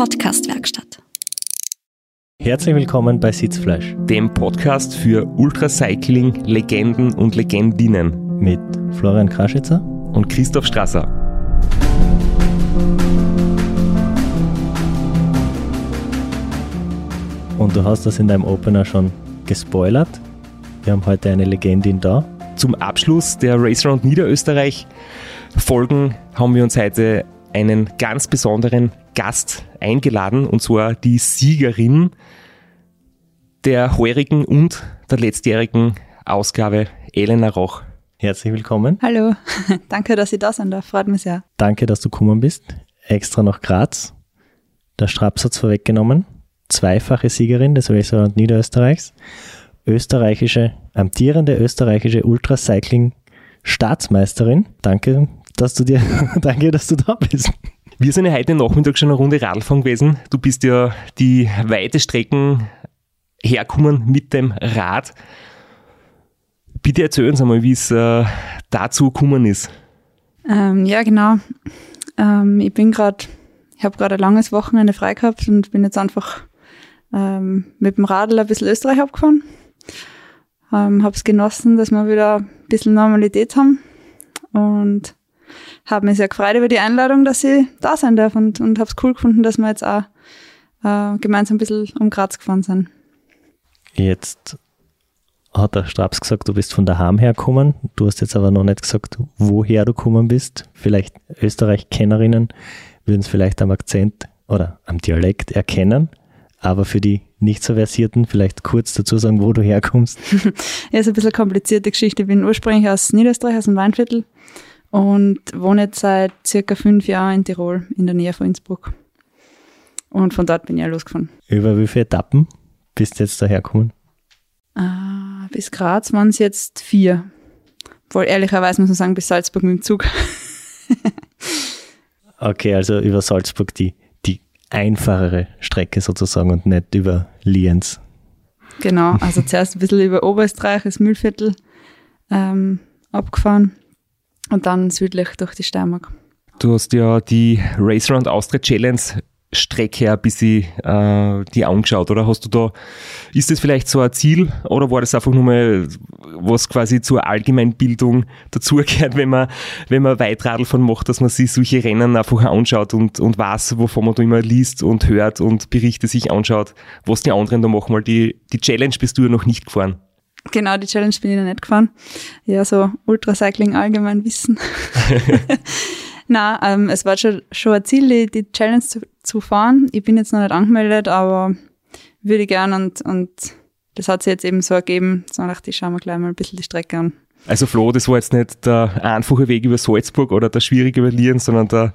Podcastwerkstatt. Herzlich willkommen bei Sitzfleisch, dem Podcast für Ultracycling, Legenden und Legendinnen mit Florian Kraschitzer und Christoph Strasser. Und du hast das in deinem Opener schon gespoilert. Wir haben heute eine Legendin da. Zum Abschluss der Race Round Niederösterreich Folgen haben wir uns heute einen ganz besonderen Gast eingeladen, und zwar die Siegerin der heurigen und der letztjährigen Ausgabe, Elena Roch. Herzlich willkommen. Hallo, danke, dass ich da sein darf, freut mich sehr. Danke, dass du gekommen bist. Extra nach Graz. Der Straps hat es vorweggenommen. Zweifache Siegerin des Racer Niederösterreichs. Österreichische, amtierende österreichische Ultracycling Staatsmeisterin. Danke, dass du dir, danke, dass du da bist. Wir sind ja heute Nachmittag schon eine Runde Radfahren gewesen. Du bist ja die weite Strecken herkommen mit dem Rad. Bitte erzähl uns einmal, wie es äh, dazu gekommen ist. Ähm, ja, genau. Ähm, ich bin gerade, ich habe gerade ein langes Wochenende frei gehabt und bin jetzt einfach ähm, mit dem Radl ein bisschen Österreich abgefahren. Ähm, habe es genossen, dass wir wieder ein bisschen Normalität haben und habe mich sehr gefreut über die Einladung, dass ich da sein darf und, und habe es cool gefunden, dass wir jetzt auch äh, gemeinsam ein bisschen um Graz gefahren sind. Jetzt hat der Straps gesagt, du bist von daheim hergekommen. Du hast jetzt aber noch nicht gesagt, woher du gekommen bist. Vielleicht Österreich-Kennerinnen würden es vielleicht am Akzent oder am Dialekt erkennen. Aber für die nicht so versierten, vielleicht kurz dazu sagen, wo du herkommst. ja, ist ein bisschen komplizierte Geschichte. Ich bin ursprünglich aus Niederösterreich, aus dem Weinviertel und wohne jetzt seit circa fünf Jahren in Tirol, in der Nähe von Innsbruck. Und von dort bin ich ja losgefahren. Über wie viele Etappen bist du jetzt dahergekommen? Uh, bis Graz waren es jetzt vier. Wohl ehrlicherweise muss man sagen, bis Salzburg mit dem Zug. okay, also über Salzburg die, die einfachere Strecke sozusagen und nicht über Lienz. Genau, also zuerst ein bisschen über Oberösterreich, das Mühlviertel ähm, abgefahren und dann südlich durch die Steiermark. Du hast ja die Race Round Austria Challenge Strecke ein bisschen äh, die angeschaut, oder hast du da, ist das vielleicht so ein Ziel oder war das einfach nur mal was quasi zur Allgemeinbildung dazugehört, wenn man, wenn man Weitradl von macht, dass man sich solche Rennen einfach anschaut und, und weiß, wovon man da immer liest und hört und Berichte sich anschaut, was die anderen da machen, weil die, die Challenge bist du ja noch nicht gefahren. Genau, die Challenge bin ich noch nicht gefahren. Ja, so Ultracycling allgemein wissen. Na, ähm, es war schon, schon ein Ziel, die, die Challenge zu, zu, fahren. Ich bin jetzt noch nicht angemeldet, aber würde ich gern und, und das hat sich jetzt eben so ergeben. So dachte ich, schauen wir gleich mal ein bisschen die Strecke an. Also Flo, das war jetzt nicht der einfache Weg über Salzburg oder der schwierige über Lieren, sondern der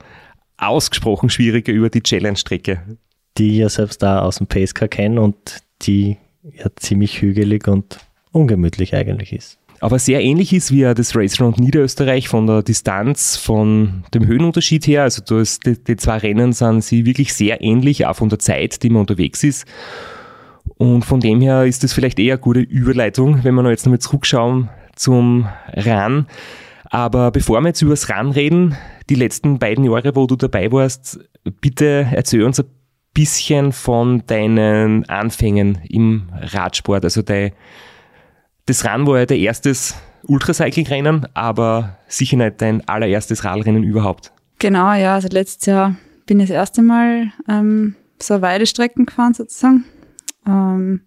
ausgesprochen schwierige über die Challenge-Strecke. Die ich ja selbst da aus dem Pacecar kenne und die ja ziemlich hügelig und ungemütlich eigentlich ist. Aber sehr ähnlich ist wie das Race Round Niederösterreich von der Distanz, von dem Höhenunterschied her. Also das, die, die zwei Rennen sind sie wirklich sehr ähnlich, auch von der Zeit, die man unterwegs ist. Und von dem her ist das vielleicht eher eine gute Überleitung, wenn wir noch jetzt nochmal zurückschauen zum RAN. Aber bevor wir jetzt über das RAN reden, die letzten beiden Jahre, wo du dabei warst, bitte erzähl uns ein bisschen von deinen Anfängen im Radsport, also dein das Rennen war ja der erstes Ultracycling-Rennen, aber sicher nicht dein allererstes Radrennen überhaupt. Genau, ja. Also letztes Jahr bin ich das erste Mal ähm, so Weidestrecken gefahren sozusagen. Ähm,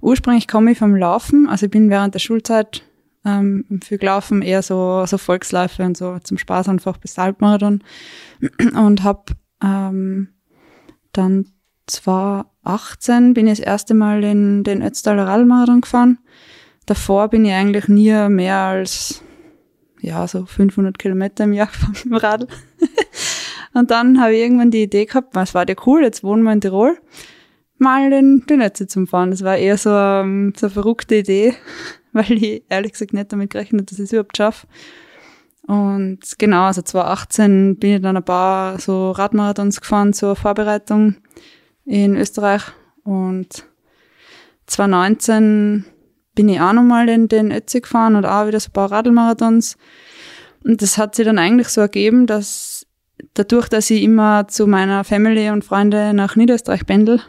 ursprünglich komme ich vom Laufen, also ich bin während der Schulzeit ähm, viel gelaufen, eher so, so Volksläufe und so zum Spaß einfach bis Halbmarathon und habe ähm, dann 2018 bin ich das erste Mal in den Ötztaler Radmarathon gefahren davor bin ich eigentlich nie mehr als, ja, so 500 Kilometer im Jahr gefahren mit dem Radl. und dann habe ich irgendwann die Idee gehabt, was war der cool, jetzt wohnen wir in Tirol, mal den, den Netze zum Fahren. Das war eher so, um, so eine verrückte Idee, weil ich ehrlich gesagt nicht damit gerechnet dass ich es überhaupt schaffe. Und genau, also 2018 bin ich dann ein paar so Radmarathons gefahren zur Vorbereitung in Österreich und 2019 bin ich auch nochmal in den Ötzi gefahren und auch wieder so ein paar Radlmarathons. Und das hat sich dann eigentlich so ergeben, dass dadurch, dass ich immer zu meiner Family und Freunde nach Niederösterreich pendel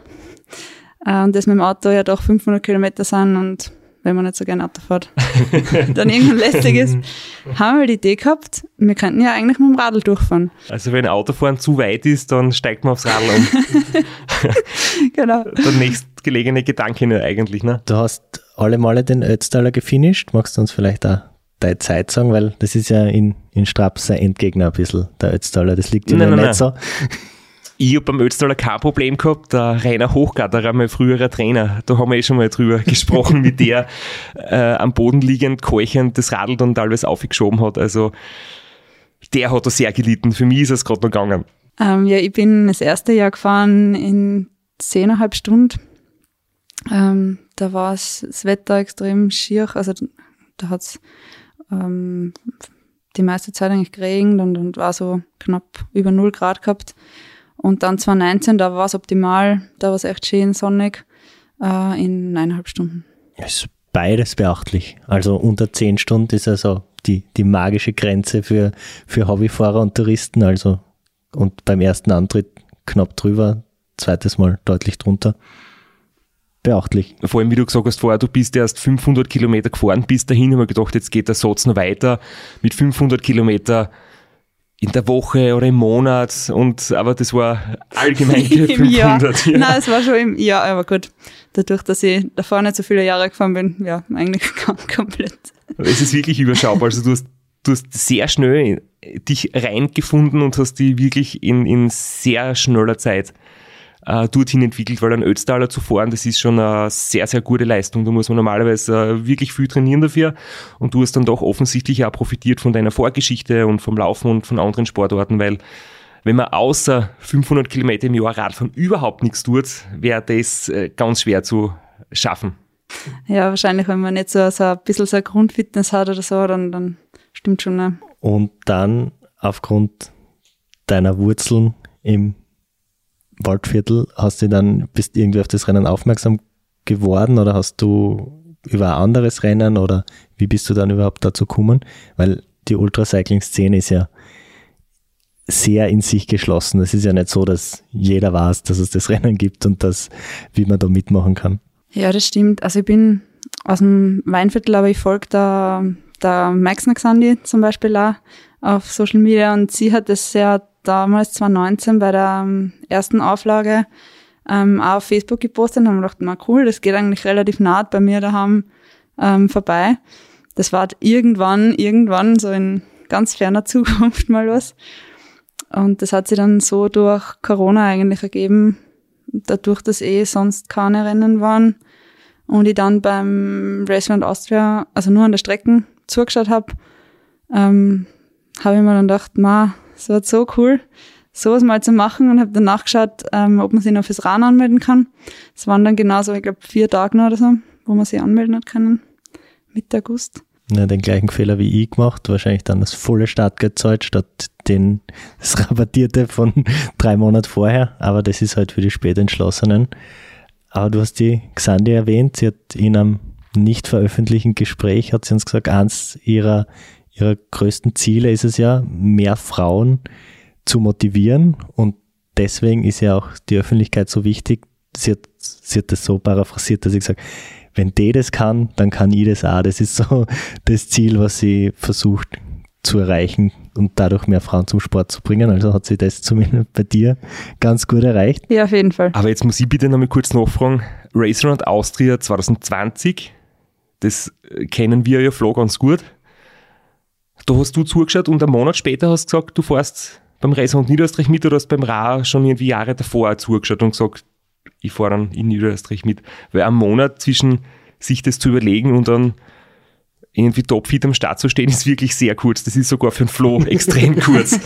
äh, und das mit dem Auto ja doch 500 Kilometer sind und wenn man nicht so gerne Auto fährt, dann irgendwann lästig ist, haben wir die Idee gehabt, wir könnten ja eigentlich mit dem Radl durchfahren. Also wenn Autofahren zu weit ist, dann steigt man aufs Radl um. genau. Der nächstgelegene Gedanke ne, eigentlich, ne? Du hast alle Male den Ötztaler gefinisht. Magst du uns vielleicht auch deine Zeit sagen? Weil das ist ja in, in Straps ein Endgegner ein bisschen, der Ötztaler. Das liegt ja nicht nein, so. Ich habe beim Ötztaler kein Problem gehabt. Der Rainer Hochgatterer, mein früherer Trainer, da haben wir eh schon mal drüber gesprochen, wie der äh, am Boden liegend, keuchend das Radl dann teilweise aufgeschoben hat. Also der hat da sehr gelitten. Für mich ist es gerade noch gegangen. Ähm, ja, ich bin das erste Jahr gefahren in zehneinhalb Stunden. Ähm, da war das Wetter extrem schier, also da hat es ähm, die meiste Zeit eigentlich geregnet und, und war so knapp über null Grad gehabt. Und dann 2019, da war es optimal, da war es echt schön sonnig äh, in eineinhalb Stunden. Ja, ist beides beachtlich. Also unter zehn Stunden ist also die, die magische Grenze für, für Hobbyfahrer und Touristen. Also und beim ersten Antritt knapp drüber, zweites Mal deutlich drunter. Beachtlich. Vor allem, wie du gesagt hast vorher, du bist erst 500 Kilometer gefahren bis dahin, haben wir gedacht, jetzt geht der Satz noch weiter mit 500 Kilometer in der Woche oder im Monat und aber das war allgemein Im Jahr. 500. Ja. Nein, es war schon im Jahr, aber gut. Dadurch, dass ich davor nicht so viele Jahre gefahren bin, ja, eigentlich komplett. Es ist wirklich überschaubar. Also du hast, du hast sehr schnell dich reingefunden und hast die wirklich in, in sehr schneller Zeit äh, dorthin entwickelt, weil ein Ötztaler zu fahren, das ist schon eine sehr, sehr gute Leistung. Da muss man normalerweise äh, wirklich viel trainieren dafür und du hast dann doch offensichtlich auch profitiert von deiner Vorgeschichte und vom Laufen und von anderen Sportarten, weil wenn man außer 500 Kilometer im Jahr Radfahren überhaupt nichts tut, wäre das äh, ganz schwer zu schaffen. Ja, wahrscheinlich, wenn man nicht so, so ein bisschen so eine Grundfitness hat oder so, dann, dann stimmt schon. Ne? Und dann aufgrund deiner Wurzeln im Waldviertel hast du dann, bist irgendwie auf das Rennen aufmerksam geworden oder hast du über ein anderes Rennen oder wie bist du dann überhaupt dazu gekommen? Weil die Ultracycling-Szene ist ja sehr in sich geschlossen. Es ist ja nicht so, dass jeder weiß, dass es das Rennen gibt und das, wie man da mitmachen kann. Ja, das stimmt. Also ich bin aus dem Weinviertel, aber ich folge da der Maxner Xandi zum Beispiel auch auf Social Media und sie hat das ja damals 2019 bei der ähm, ersten Auflage ähm, auch auf Facebook gepostet und haben gedacht, na cool, das geht eigentlich relativ naht bei mir daheim ähm, vorbei. Das war irgendwann, irgendwann so in ganz ferner Zukunft mal was. Und das hat sich dann so durch Corona eigentlich ergeben, dadurch, dass eh sonst keine Rennen waren und ich dann beim Raceland Austria, also nur an der Strecke zugeschaut habe, ähm, habe ich mir dann gedacht, ma, es war so cool, sowas mal zu machen und habe dann nachgeschaut, ähm, ob man sich noch fürs RAN anmelden kann. Es waren dann genauso, ich glaube, vier Tage noch oder so, wo man sich anmelden hat können, Mitte August. Ja, den gleichen Fehler wie ich gemacht, wahrscheinlich dann das volle Startgeld zahlt, statt den, das rabattierte von drei Monaten vorher, aber das ist halt für die Spätentschlossenen. Aber du hast die Xandi erwähnt, sie hat in einem nicht veröffentlichten Gespräch, hat sie uns gesagt, eins ihrer, ihrer größten Ziele ist es ja, mehr Frauen zu motivieren und deswegen ist ja auch die Öffentlichkeit so wichtig. Sie hat, sie hat das so paraphrasiert, dass sie gesagt wenn die das kann, dann kann ich das auch. Das ist so das Ziel, was sie versucht zu erreichen und dadurch mehr Frauen zum Sport zu bringen. Also hat sie das zumindest bei dir ganz gut erreicht. Ja, auf jeden Fall. Aber jetzt muss ich bitte nochmal kurz nachfragen. Race Around Austria 2020, das kennen wir ja Flo ganz gut. Da hast du zugeschaut und einen Monat später hast du gesagt, du fährst beim Around Niederösterreich mit oder hast beim Ra schon irgendwie Jahre davor auch zugeschaut und gesagt, ich fahre dann in Niederösterreich mit. Weil ein Monat zwischen sich das zu überlegen und dann irgendwie topfit am Start zu stehen, ist wirklich sehr kurz. Das ist sogar für einen Flow extrem kurz.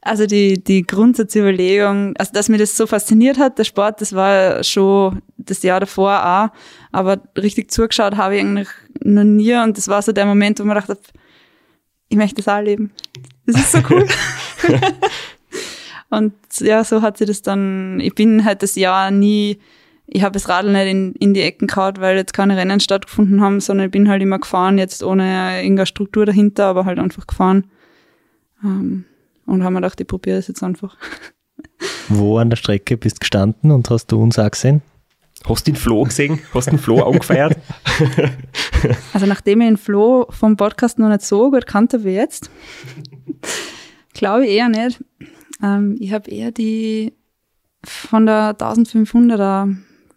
Also die, die Grundsatzüberlegung, also dass mir das so fasziniert hat, der Sport, das war schon das Jahr davor auch, aber richtig zugeschaut habe ich eigentlich noch nie und das war so der Moment, wo man dachte, ich möchte das auch erleben. Das ist so cool. und ja, so hat sie das dann, ich bin halt das Jahr nie, ich habe das Radl nicht in, in die Ecken gehauen, weil jetzt keine Rennen stattgefunden haben, sondern ich bin halt immer gefahren, jetzt ohne irgendeine Struktur dahinter, aber halt einfach gefahren. Ähm, und haben mir gedacht, ich probiere das jetzt einfach. Wo an der Strecke bist gestanden und hast du uns auch gesehen? Hast du den Flo gesehen? Hast du den Flo angefeiert? Also nachdem ich den Flo vom Podcast noch nicht so gut kannte wie jetzt, glaube ich eher nicht. Ähm, ich habe eher die von der 1500er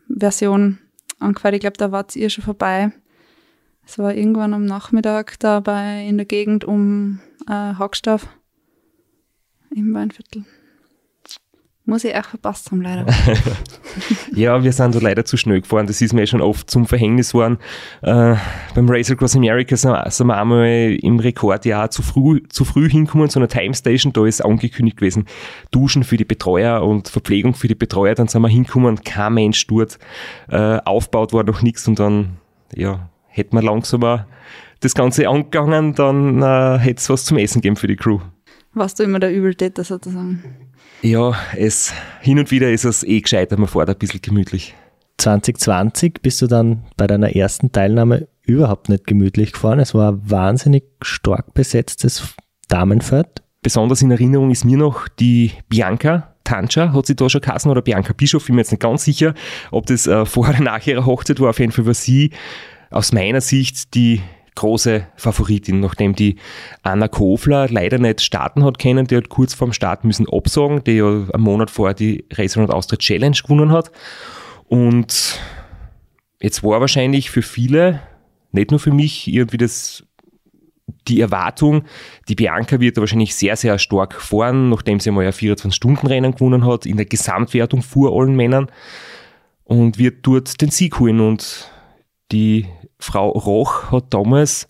Version angefeiert. Ich glaube, da war es ihr schon vorbei. Es war irgendwann am Nachmittag dabei in der Gegend um äh, Hackstaff im Weinviertel. Muss ich auch verpasst haben, leider. ja, wir sind da leider zu schnell gefahren. Das ist mir schon oft zum Verhängnis geworden. Äh, beim Race Across America sind, wir einmal im Rekordjahr zu früh, zu früh hingekommen zu einer Time Station. Da ist angekündigt gewesen, Duschen für die Betreuer und Verpflegung für die Betreuer. Dann sind wir hingekommen, kein Mensch dort. Äh, aufgebaut war noch nichts und dann, ja, hätten wir langsamer das Ganze angegangen, dann äh, hätte es was zum Essen geben für die Crew. Warst du immer der Übeltäter sozusagen? Ja, es, hin und wieder ist es eh gescheiter, man fährt ein bisschen gemütlich. 2020 bist du dann bei deiner ersten Teilnahme überhaupt nicht gemütlich gefahren. Es war ein wahnsinnig stark besetztes Damenfeld. Besonders in Erinnerung ist mir noch die Bianca Tancha, hat sie da schon geheißen, oder Bianca Bischof, ich bin mir jetzt nicht ganz sicher, ob das äh, vor oder nach ihrer Hochzeit war. Auf jeden Fall war sie aus meiner Sicht die große Favoritin, nachdem die Anna Kofler leider nicht starten hat können, die hat kurz vorm Start müssen absagen, die ja einen Monat vorher die Race Around Austria Challenge gewonnen hat. Und jetzt war wahrscheinlich für viele, nicht nur für mich, irgendwie das die Erwartung, die Bianca wird da wahrscheinlich sehr, sehr stark fahren, nachdem sie mal ein 24-Stunden-Rennen gewonnen hat, in der Gesamtwertung vor allen Männern und wird dort den Sieg holen. Und die Frau Roch hat damals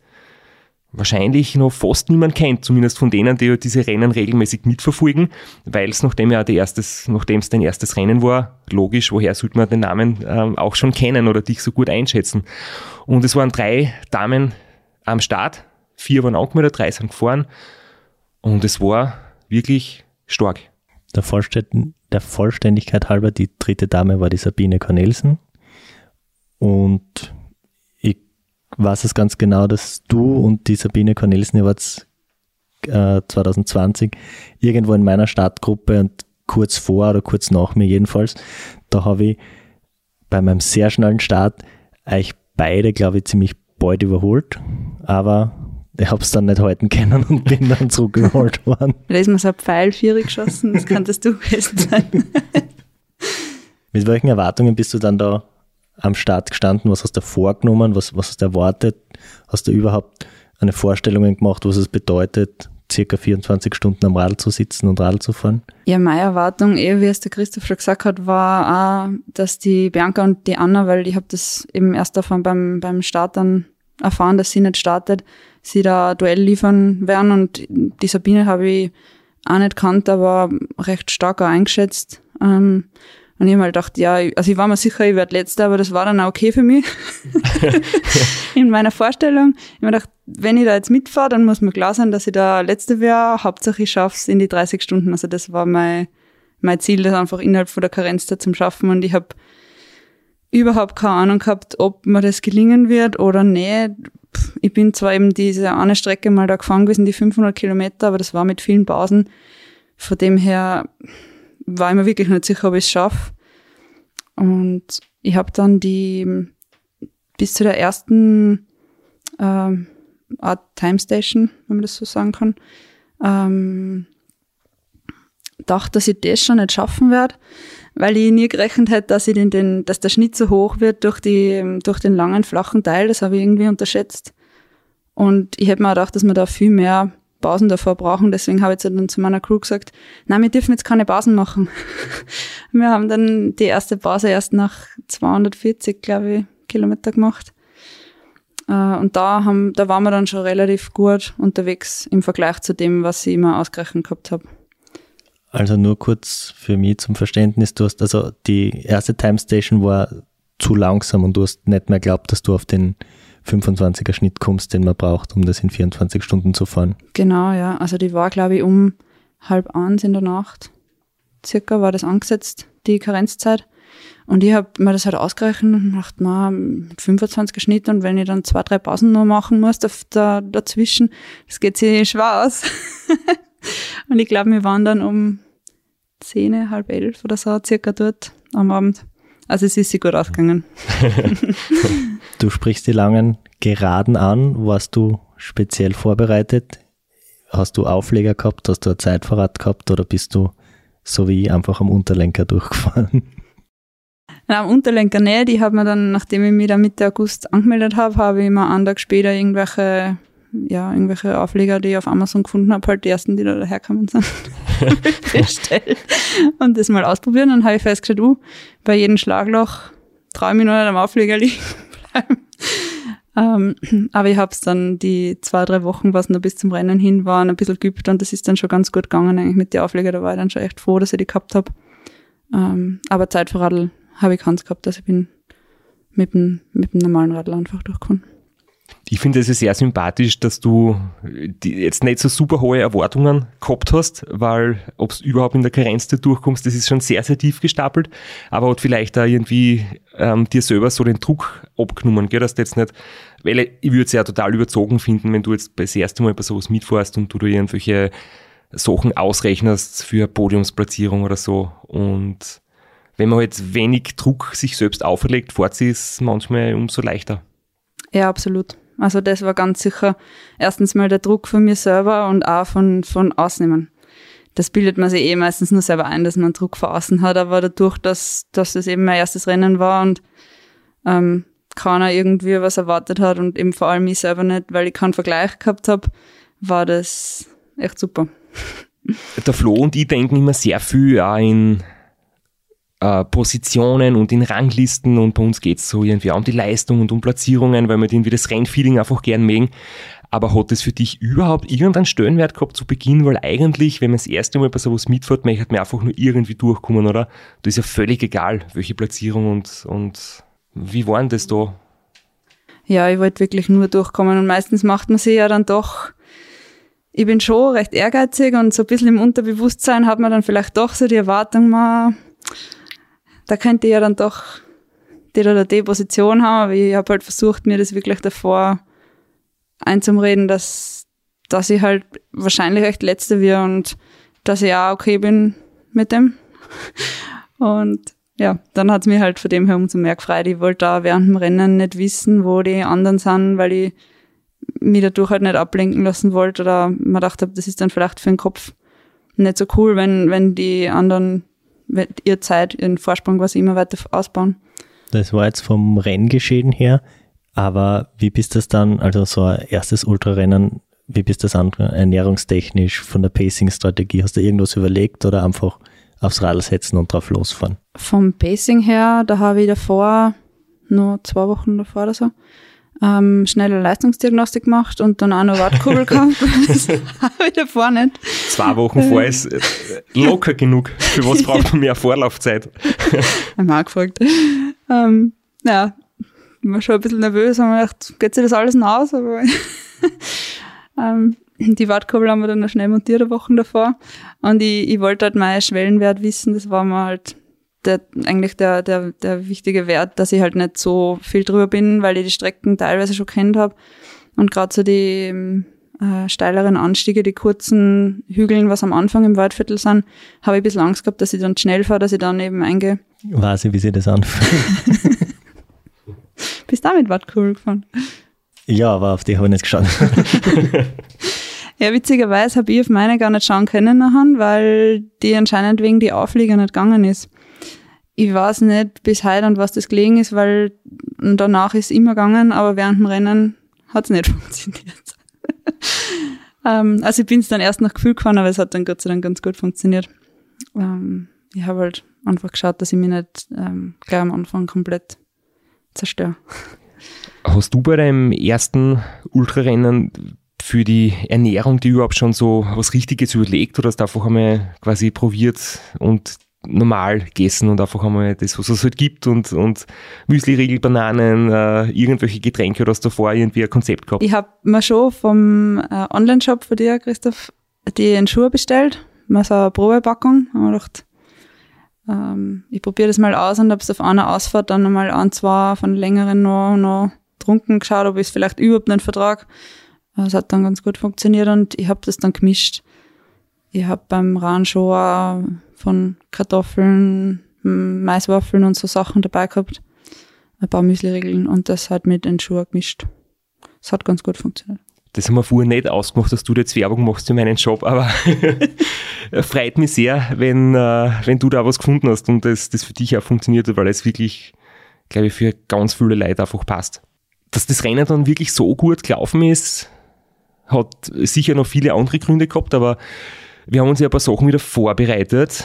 wahrscheinlich noch fast niemand kennt, zumindest von denen, die diese Rennen regelmäßig mitverfolgen, weil es nachdem ja der erstes, nachdem es dein erstes Rennen war, logisch, woher sollte man den Namen ähm, auch schon kennen oder dich so gut einschätzen. Und es waren drei Damen am Start, vier waren angemeldet, drei sind gefahren und es war wirklich stark. Der, der Vollständigkeit halber, die dritte Dame war die Sabine Cornelsen und weiß es ganz genau, dass du und die Sabine Cornelsen jeweils äh, 2020 irgendwo in meiner Startgruppe und kurz vor oder kurz nach mir jedenfalls, da habe ich bei meinem sehr schnellen Start euch beide, glaube ich, ziemlich bald überholt, aber ich habe es dann nicht halten können und bin dann zurückgeholt worden. Da ist mir so ein Pfeil geschossen, das könntest du gewesen sein. Mit welchen Erwartungen bist du dann da am Start gestanden? Was hast du vorgenommen? Was, was hast du erwartet? Hast du überhaupt eine Vorstellung gemacht, was es bedeutet, circa 24 Stunden am Radl zu sitzen und Radl zu fahren? Ja, meine Erwartung, eher wie es der Christoph schon gesagt hat, war auch, dass die Bianca und die Anna, weil ich habe das eben erst davon beim, beim Start dann erfahren, dass sie nicht startet, sie da Duell liefern werden und die Sabine habe ich auch nicht kannt, aber recht stark auch eingeschätzt. Ähm, und ich habe halt gedacht, ja, also ich war mir sicher, ich werde Letzte, aber das war dann auch okay für mich. in meiner Vorstellung. Ich habe mir gedacht, wenn ich da jetzt mitfahre, dann muss mir klar sein, dass ich da Letzte wäre. Hauptsache ich schaffe es in die 30 Stunden. Also das war mein, mein Ziel, das einfach innerhalb von der Karenzzeit zum Schaffen. Und ich habe überhaupt keine Ahnung gehabt, ob mir das gelingen wird oder nicht. Ich bin zwar eben diese eine Strecke mal da gefahren gewesen, die 500 Kilometer, aber das war mit vielen Pausen. Von dem her war ich mir wirklich nicht sicher, ob ich es schaffe. Und ich habe dann die bis zu der ersten ähm, Art Time Station, wenn man das so sagen kann, ähm, dachte, dass ich das schon nicht schaffen werde, weil ich nie gerechnet hätte, dass, ich den, den, dass der Schnitt so hoch wird durch, die, durch den langen, flachen Teil. Das habe ich irgendwie unterschätzt. Und ich hätte mir auch gedacht, dass man da viel mehr Pausen davor brauchen. Deswegen habe ich dann zu meiner Crew gesagt, nein, wir dürfen jetzt keine Pausen machen. wir haben dann die erste Pause erst nach 240, glaube ich, Kilometer gemacht. Äh, und da, haben, da waren wir dann schon relativ gut unterwegs im Vergleich zu dem, was ich immer ausgerechnet gehabt habe. Also nur kurz für mich zum Verständnis, du hast also die erste Time Station war zu langsam und du hast nicht mehr geglaubt, dass du auf den 25er Schnitt kommst, den man braucht, um das in 24 Stunden zu fahren. Genau, ja. Also die war, glaube ich, um halb eins in der Nacht. Circa war das angesetzt, die Karenzzeit. Und ich habe mir das halt ausgerechnet und dachte, man, 25er Schnitt und wenn ich dann zwei, drei Pausen nur machen muss da, da, dazwischen, das geht sich schwer aus. und ich glaube, wir waren dann um zehn, halb elf oder so circa dort am Abend. Also es ist sich gut ausgegangen. du sprichst die langen Geraden an. Warst du speziell vorbereitet? Hast du Aufleger gehabt? Hast du ein Zeitverrat gehabt? Oder bist du so wie ich einfach am Unterlenker durchgefahren? Nein, am Unterlenker nicht. Ich habe mir dann, nachdem ich mich da Mitte August angemeldet habe, habe ich mir einen Tag später irgendwelche, ja, irgendwelche Aufleger, die ich auf Amazon gefunden habe, halt die ersten, die da daherkommen sind, bestellt und das mal ausprobieren. Dann habe ich festgestellt, uh, bei jedem Schlagloch traue ich mich noch nicht am Aufleger liegen bleiben. Ähm, aber ich habe es dann die zwei, drei Wochen, was noch bis zum Rennen hin waren, ein bisschen geübt und das ist dann schon ganz gut gegangen eigentlich mit den Aufleger. Da war ich dann schon echt froh, dass ich die gehabt habe. Ähm, aber Zeit für Radl habe ich keins gehabt. Also ich bin mit dem, mit dem normalen Radl einfach durchgekommen. Ich finde es sehr sympathisch, dass du jetzt nicht so super hohe Erwartungen gehabt hast, weil ob es überhaupt in der Karenz durchkommst, das ist schon sehr, sehr tief gestapelt, aber hat vielleicht da irgendwie ähm, dir selber so den Druck abgenommen, gell, dass du jetzt nicht, weil ich würde es ja total überzogen finden, wenn du jetzt das erste Mal bei sowas mitfährst und du da irgendwelche Sachen ausrechnest für Podiumsplatzierung oder so und wenn man jetzt wenig Druck sich selbst auferlegt, fährt sie es manchmal umso leichter. Ja, absolut. Also das war ganz sicher erstens mal der Druck von mir selber und auch von, von außen. Das bildet man sich eh meistens nur selber ein, dass man Druck von außen hat, aber dadurch, dass, dass das eben mein erstes Rennen war und ähm, keiner irgendwie was erwartet hat und eben vor allem ich selber nicht, weil ich keinen Vergleich gehabt habe, war das echt super. Der Flo und ich denken immer sehr viel auch in äh, Positionen und in Ranglisten und bei uns geht es so irgendwie auch um die Leistung und um Platzierungen, weil wir irgendwie das Rennfeeling einfach gern mögen. Aber hat es für dich überhaupt irgendeinen Stellenwert gehabt zu Beginn? Weil eigentlich, wenn man das erste Mal bei sowas mitfährt, möchte man einfach nur irgendwie durchkommen, oder? Das ist ja völlig egal, welche Platzierung und, und wie war denn das da? Ja, ich wollte wirklich nur durchkommen und meistens macht man sich ja dann doch ich bin schon recht ehrgeizig und so ein bisschen im Unterbewusstsein hat man dann vielleicht doch so die Erwartung, man, da könnte ich ja dann doch die oder die Position haben, aber ich habe halt versucht, mir das wirklich davor einzumreden, dass, dass ich halt wahrscheinlich echt Letzte wäre und dass ich auch okay bin mit dem. Und ja, dann hat es mir halt von dem her umso mehr gefreut. Ich wollte da während dem Rennen nicht wissen, wo die anderen sind, weil ich mich dadurch halt nicht ablenken lassen wollte oder mir gedacht habe, das ist dann vielleicht für den Kopf nicht so cool, wenn, wenn die anderen ihr Zeit, ihren Vorsprung quasi immer weiter ausbauen. Das war jetzt vom Renngeschehen her, aber wie bist das dann, also so ein erstes Ultrarennen, wie bist das an, ernährungstechnisch, von der Pacing-Strategie? Hast du irgendwas überlegt oder einfach aufs Radl setzen und drauf losfahren? Vom Pacing her, da habe ich davor, nur zwei Wochen davor oder so, ähm, schnelle Leistungsdiagnostik gemacht und dann auch noch Wartkugel gehabt. das habe ich davor nicht. Zwei Wochen vor ist äh, locker genug. Für was braucht man mehr Vorlaufzeit? Haben wir auch gefragt. Ähm, ja, ich war schon ein bisschen nervös, haben wir gedacht, geht sich das alles noch aus? Aber ähm, die Wartkabel haben wir dann noch schnell montiert, eine Woche davor. Und ich, ich wollte halt meinen Schwellenwert wissen, das war mir halt der, eigentlich der, der, der wichtige Wert, dass ich halt nicht so viel drüber bin, weil ich die Strecken teilweise schon kennt habe. Und gerade so die äh, steileren Anstiege, die kurzen Hügeln, was am Anfang im Waldviertel sind, habe ich ein bisschen Angst gehabt, dass ich dann schnell fahre, dass ich dann eben eingehe. Weiß ich, wie sie das anfühlt. Bist du damit Wattkurve gefahren? Ja, aber auf die habe ich nicht geschaut. ja, witzigerweise habe ich auf meine gar nicht schauen können nachher, weil die anscheinend wegen die Auflieger nicht gegangen ist ich weiß nicht bis heute, an was das gelegen ist, weil danach ist immer gegangen, aber während dem Rennen hat es nicht funktioniert. ähm, also ich bin es dann erst nach Gefühl gefahren, aber es hat dann Gott sei Dank ganz gut funktioniert. Ähm, ich habe halt einfach geschaut, dass ich mich nicht ähm, gleich am Anfang komplett zerstöre. Hast du bei deinem ersten Ultrarennen für die Ernährung die überhaupt schon so was Richtiges überlegt oder hast einfach einmal quasi probiert und normal gegessen und einfach einmal das, was es halt gibt und, und Müsli-Riegel, Bananen, äh, irgendwelche Getränke oder hast du davor irgendwie ein Konzept gehabt? Ich habe mir schon vom äh, Online-Shop von dir, Christoph, die Schuhe bestellt, mal so eine Probepackung. Und gedacht, ähm, ich probiere das mal aus und ob es auf einer Ausfahrt dann nochmal ein, zwei von längeren noch, noch trunken geschaut, ob ich es vielleicht überhaupt nicht vertrag. Es hat dann ganz gut funktioniert und ich habe das dann gemischt ich habe beim auch von Kartoffeln, Maiswaffeln und so Sachen dabei gehabt. Ein paar Müsli-Regeln und das halt mit den Schuhen gemischt. Das hat ganz gut funktioniert. Das haben wir vorher nicht ausgemacht, dass du jetzt Werbung machst für meinen Job, aber freut mich sehr, wenn, äh, wenn du da was gefunden hast und das, das für dich auch funktioniert weil es wirklich, glaube ich, für ganz viele Leute einfach passt. Dass das Rennen dann wirklich so gut gelaufen ist, hat sicher noch viele andere Gründe gehabt, aber wir haben uns ja ein paar Sachen wieder vorbereitet,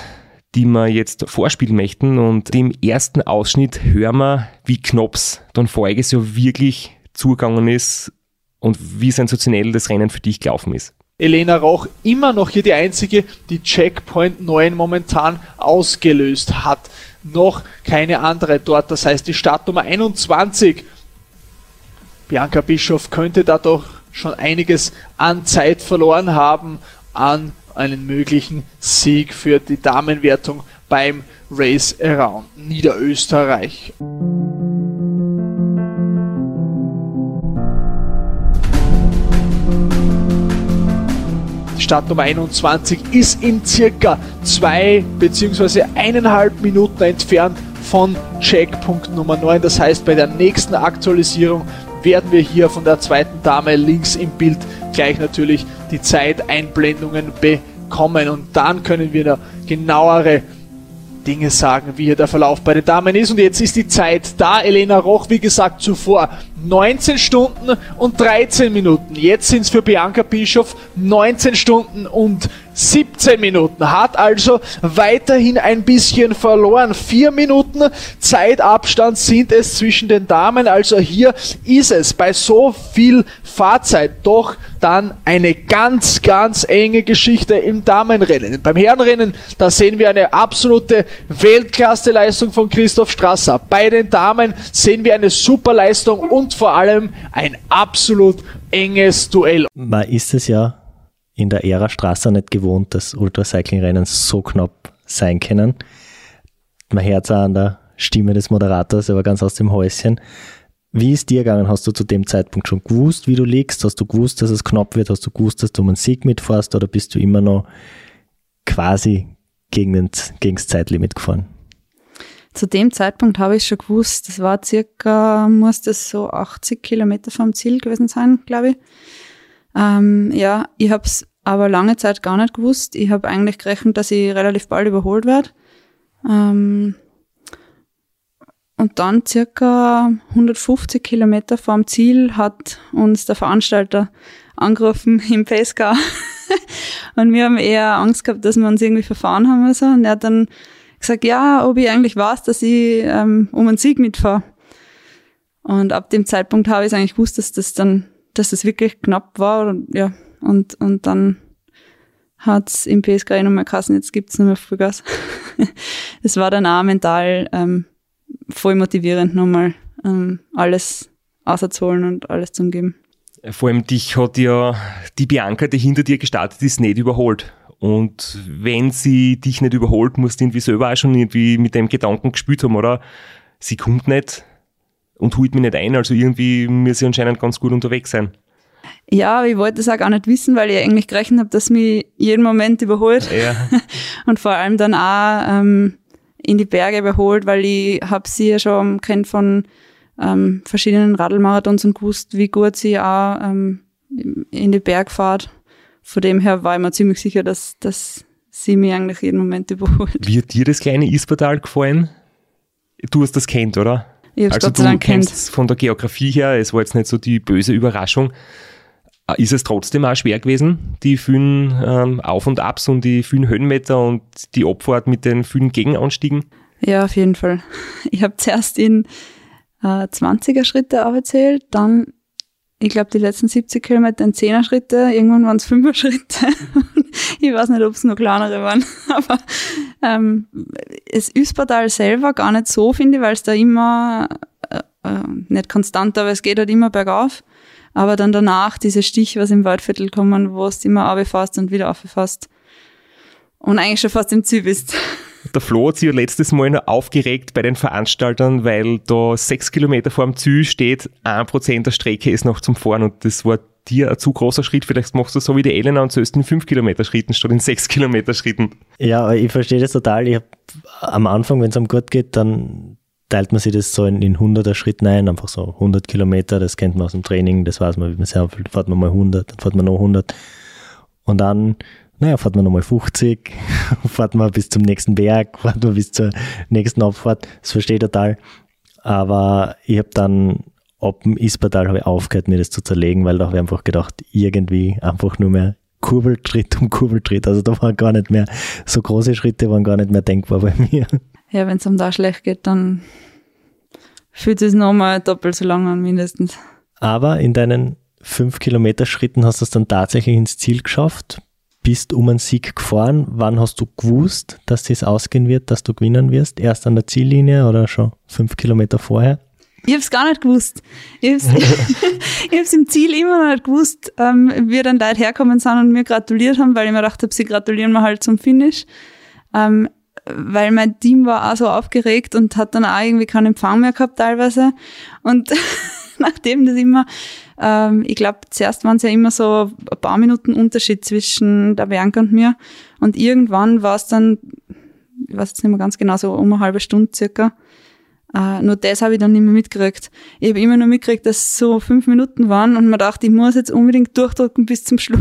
die wir jetzt vorspielen möchten und im ersten Ausschnitt hören wir, wie Knops dann voriges Jahr wirklich zugegangen ist und wie sensationell das Rennen für dich gelaufen ist. Elena Roch immer noch hier die einzige, die Checkpoint 9 momentan ausgelöst hat. Noch keine andere dort, das heißt die Startnummer 21. Bianca Bischoff könnte da doch schon einiges an Zeit verloren haben, an einen möglichen Sieg für die Damenwertung beim Race Around Niederösterreich. Startnummer 21 ist in circa zwei bzw. eineinhalb Minuten entfernt von Checkpunkt Nummer 9. Das heißt, bei der nächsten Aktualisierung werden wir hier von der zweiten Dame links im Bild gleich natürlich die Zeiteinblendungen bekommen und dann können wir da genauere Dinge sagen, wie hier der Verlauf bei den Damen ist. Und jetzt ist die Zeit da. Elena Roch, wie gesagt, zuvor 19 Stunden und 13 Minuten. Jetzt sind es für Bianca Bischoff 19 Stunden und 17 Minuten. Hat also weiterhin ein bisschen verloren. Vier Minuten Zeitabstand sind es zwischen den Damen. Also hier ist es bei so viel Fahrzeit doch dann eine ganz, ganz enge Geschichte im Damenrennen. Beim Herrenrennen, da sehen wir eine absolute Weltklasse-Leistung von Christoph Strasser. Bei den Damen sehen wir eine super Leistung und vor allem ein absolut enges Duell. Man ist es ja in der Ära Strasser nicht gewohnt, dass Ultracycling-Rennen so knapp sein können. Man es auch an der Stimme des Moderators, aber ganz aus dem Häuschen. Wie ist dir gegangen? Hast du zu dem Zeitpunkt schon gewusst, wie du liegst? Hast du gewusst, dass es knapp wird? Hast du gewusst, dass du um einen Sieg mitfährst? Oder bist du immer noch quasi gegen, den, gegen das Zeitlimit gefahren? Zu dem Zeitpunkt habe ich schon gewusst, das war circa, muss das so 80 Kilometer vom Ziel gewesen sein, glaube ich. Ähm, ja, ich habe es aber lange Zeit gar nicht gewusst. Ich habe eigentlich gerechnet, dass ich relativ bald überholt werde. Ähm, und dann circa 150 Kilometer vorm Ziel hat uns der Veranstalter angerufen im Pesca. und wir haben eher Angst gehabt, dass wir uns irgendwie verfahren haben oder so. Und er hat dann gesagt, ja, ob ich eigentlich weiß, dass ich ähm, um einen Sieg mitfahre. Und ab dem Zeitpunkt habe ich eigentlich gewusst, dass das dann dass es wirklich knapp war. Und, ja, und, und dann hat's im PSG eh nochmal geheißen, jetzt gibt's nur mehr Vollgas. das war dann auch mental ähm, voll motivierend, nochmal ähm, alles auszuholen und alles zu geben. Vor allem dich hat ja die Bianca, die hinter dir gestartet ist, nicht überholt. Und wenn sie dich nicht überholt, musst du irgendwie selber auch schon irgendwie mit dem Gedanken gespielt haben, oder? Sie kommt nicht, und holt mich nicht ein. Also irgendwie muss sie anscheinend ganz gut unterwegs sein. Ja, ich wollte das auch gar nicht wissen, weil ich eigentlich gerechnet habe, dass mich jeden Moment überholt. Ja. und vor allem dann auch ähm, in die Berge überholt, weil ich habe sie ja schon kennt von ähm, verschiedenen Radlmarathons und gewusst, wie gut sie auch ähm, in die Bergfahrt. Von dem her war ich mir ziemlich sicher, dass, dass sie mich eigentlich jeden Moment überholt. Wie hat dir das kleine Ispertal gefallen? Du hast das kennt, oder? Ich also Gott du kennst kennt. von der Geografie her, es war jetzt nicht so die böse Überraschung. Äh, ist es trotzdem auch schwer gewesen, die vielen ähm, Auf- und Abs und die vielen Höhenmeter und die Abfahrt mit den vielen Gegenanstiegen? Ja, auf jeden Fall. Ich habe zuerst in äh, 20er Schritte aufgezählt, dann, ich glaube, die letzten 70 Kilometer in 10er Schritte, irgendwann waren es 5er Schritte. ich weiß nicht, ob es noch kleinere waren, aber ähm, das Üspertal selber gar nicht so, finde ich, weil es da immer, äh, äh, nicht konstant, aber es geht halt immer bergauf. Aber dann danach diese Stich, was im Waldviertel kommen, wo es immer abfasst und wieder aufgefasst. Und eigentlich schon fast im Ziel bist. Der Flo hat sich ja letztes Mal noch aufgeregt bei den Veranstaltern, weil da sechs Kilometer vor dem Ziel steht, ein Prozent der Strecke ist noch zum Fahren und das war dir ein zu großer Schritt. Vielleicht machst du so wie die Elena und zählst in 5 Kilometer Schritten statt in 6 Kilometer Schritten. Ja, ich verstehe das total. Ich hab, am Anfang, wenn es einem gut geht, dann teilt man sich das so in, in 100er Schritten ein, einfach so 100 Kilometer, das kennt man aus dem Training, das weiß man, wie man sehr fährt man mal 100, dann fährt man noch 100 und dann, naja, fährt man nochmal 50, fährt man bis zum nächsten Berg, fährt man bis zur nächsten Abfahrt, das verstehe ich total, aber ich habe dann dem Ispertal habe ich aufgehört, mir das zu zerlegen, weil da habe ich einfach gedacht, irgendwie einfach nur mehr Kurbeltritt um Kurbeltritt. Also da waren gar nicht mehr, so große Schritte waren gar nicht mehr denkbar bei mir. Ja, wenn es einem da schlecht geht, dann fühlt es nochmal doppelt so lang an, mindestens. Aber in deinen fünf Kilometer Schritten hast du es dann tatsächlich ins Ziel geschafft, bist um einen Sieg gefahren. Wann hast du gewusst, dass das ausgehen wird, dass du gewinnen wirst? Erst an der Ziellinie oder schon fünf Kilometer vorher? Ich habe es gar nicht gewusst. Ich habe es im Ziel immer noch nicht gewusst, ähm, wie dann Leute herkommen sind und mir gratuliert haben, weil ich mir gedacht habe, sie gratulieren mir halt zum Finish. Ähm, weil mein Team war auch so aufgeregt und hat dann auch irgendwie keinen Empfang mehr gehabt teilweise. Und nachdem das immer, ähm, ich glaube, zuerst waren es ja immer so ein paar Minuten Unterschied zwischen der Bianca und mir. Und irgendwann war es dann, ich weiß jetzt nicht mehr ganz genau, so um eine halbe Stunde circa. Uh, nur das habe ich dann nicht mehr mitgekriegt. Ich habe immer nur mitgekriegt, dass es so fünf Minuten waren und man dachte, ich muss jetzt unbedingt durchdrücken bis zum Schluss.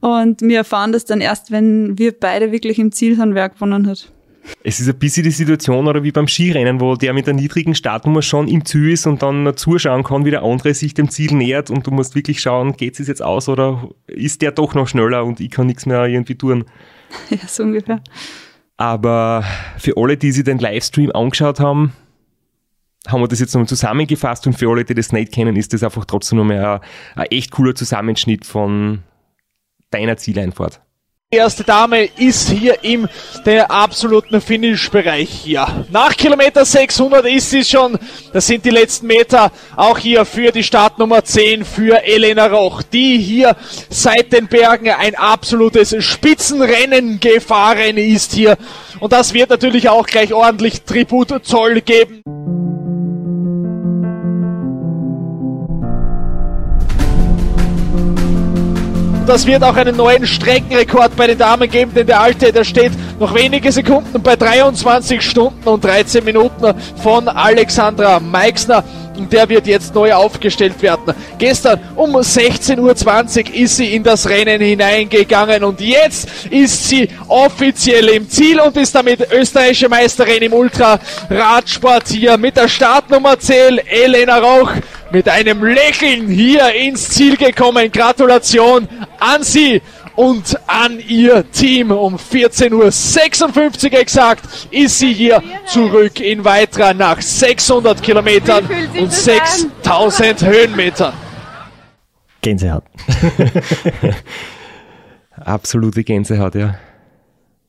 Und wir erfahren das dann erst, wenn wir beide wirklich im Ziel sind, wer gewonnen hat. Es ist ein bisschen die Situation, oder wie beim Skirennen, wo der mit der niedrigen Startnummer schon im Ziel ist und dann zuschauen kann, wie der andere sich dem Ziel nähert und du musst wirklich schauen, geht es jetzt aus oder ist der doch noch schneller und ich kann nichts mehr irgendwie tun. Ja, so ungefähr. Aber für alle, die sich den Livestream angeschaut haben, haben wir das jetzt nochmal zusammengefasst und für alle, die das nicht kennen, ist das einfach trotzdem nochmal ein, ein echt cooler Zusammenschnitt von, deiner Zieleinfahrt? Die erste Dame ist hier im der absoluten Finish-Bereich hier. Nach Kilometer 600 ist sie schon. Das sind die letzten Meter auch hier für die Startnummer 10 für Elena Roch, die hier seit den Bergen ein absolutes Spitzenrennen gefahren ist hier. Und das wird natürlich auch gleich ordentlich Tribut Zoll geben. Das wird auch einen neuen Streckenrekord bei den Damen geben, denn der alte, der steht noch wenige Sekunden bei 23 Stunden und 13 Minuten von Alexandra Meixner. Und der wird jetzt neu aufgestellt werden. Gestern um 16.20 Uhr ist sie in das Rennen hineingegangen und jetzt ist sie offiziell im Ziel und ist damit österreichische Meisterin im Ultra-Radsport hier mit der Startnummer 10, Elena Rauch mit einem Lächeln hier ins Ziel gekommen. Gratulation an Sie und an Ihr Team. Um 14.56 Uhr exakt ist sie hier zurück in Weitra nach 600 Kilometern und 6000 Höhenmetern. Gänsehaut. Absolute Gänsehaut, ja.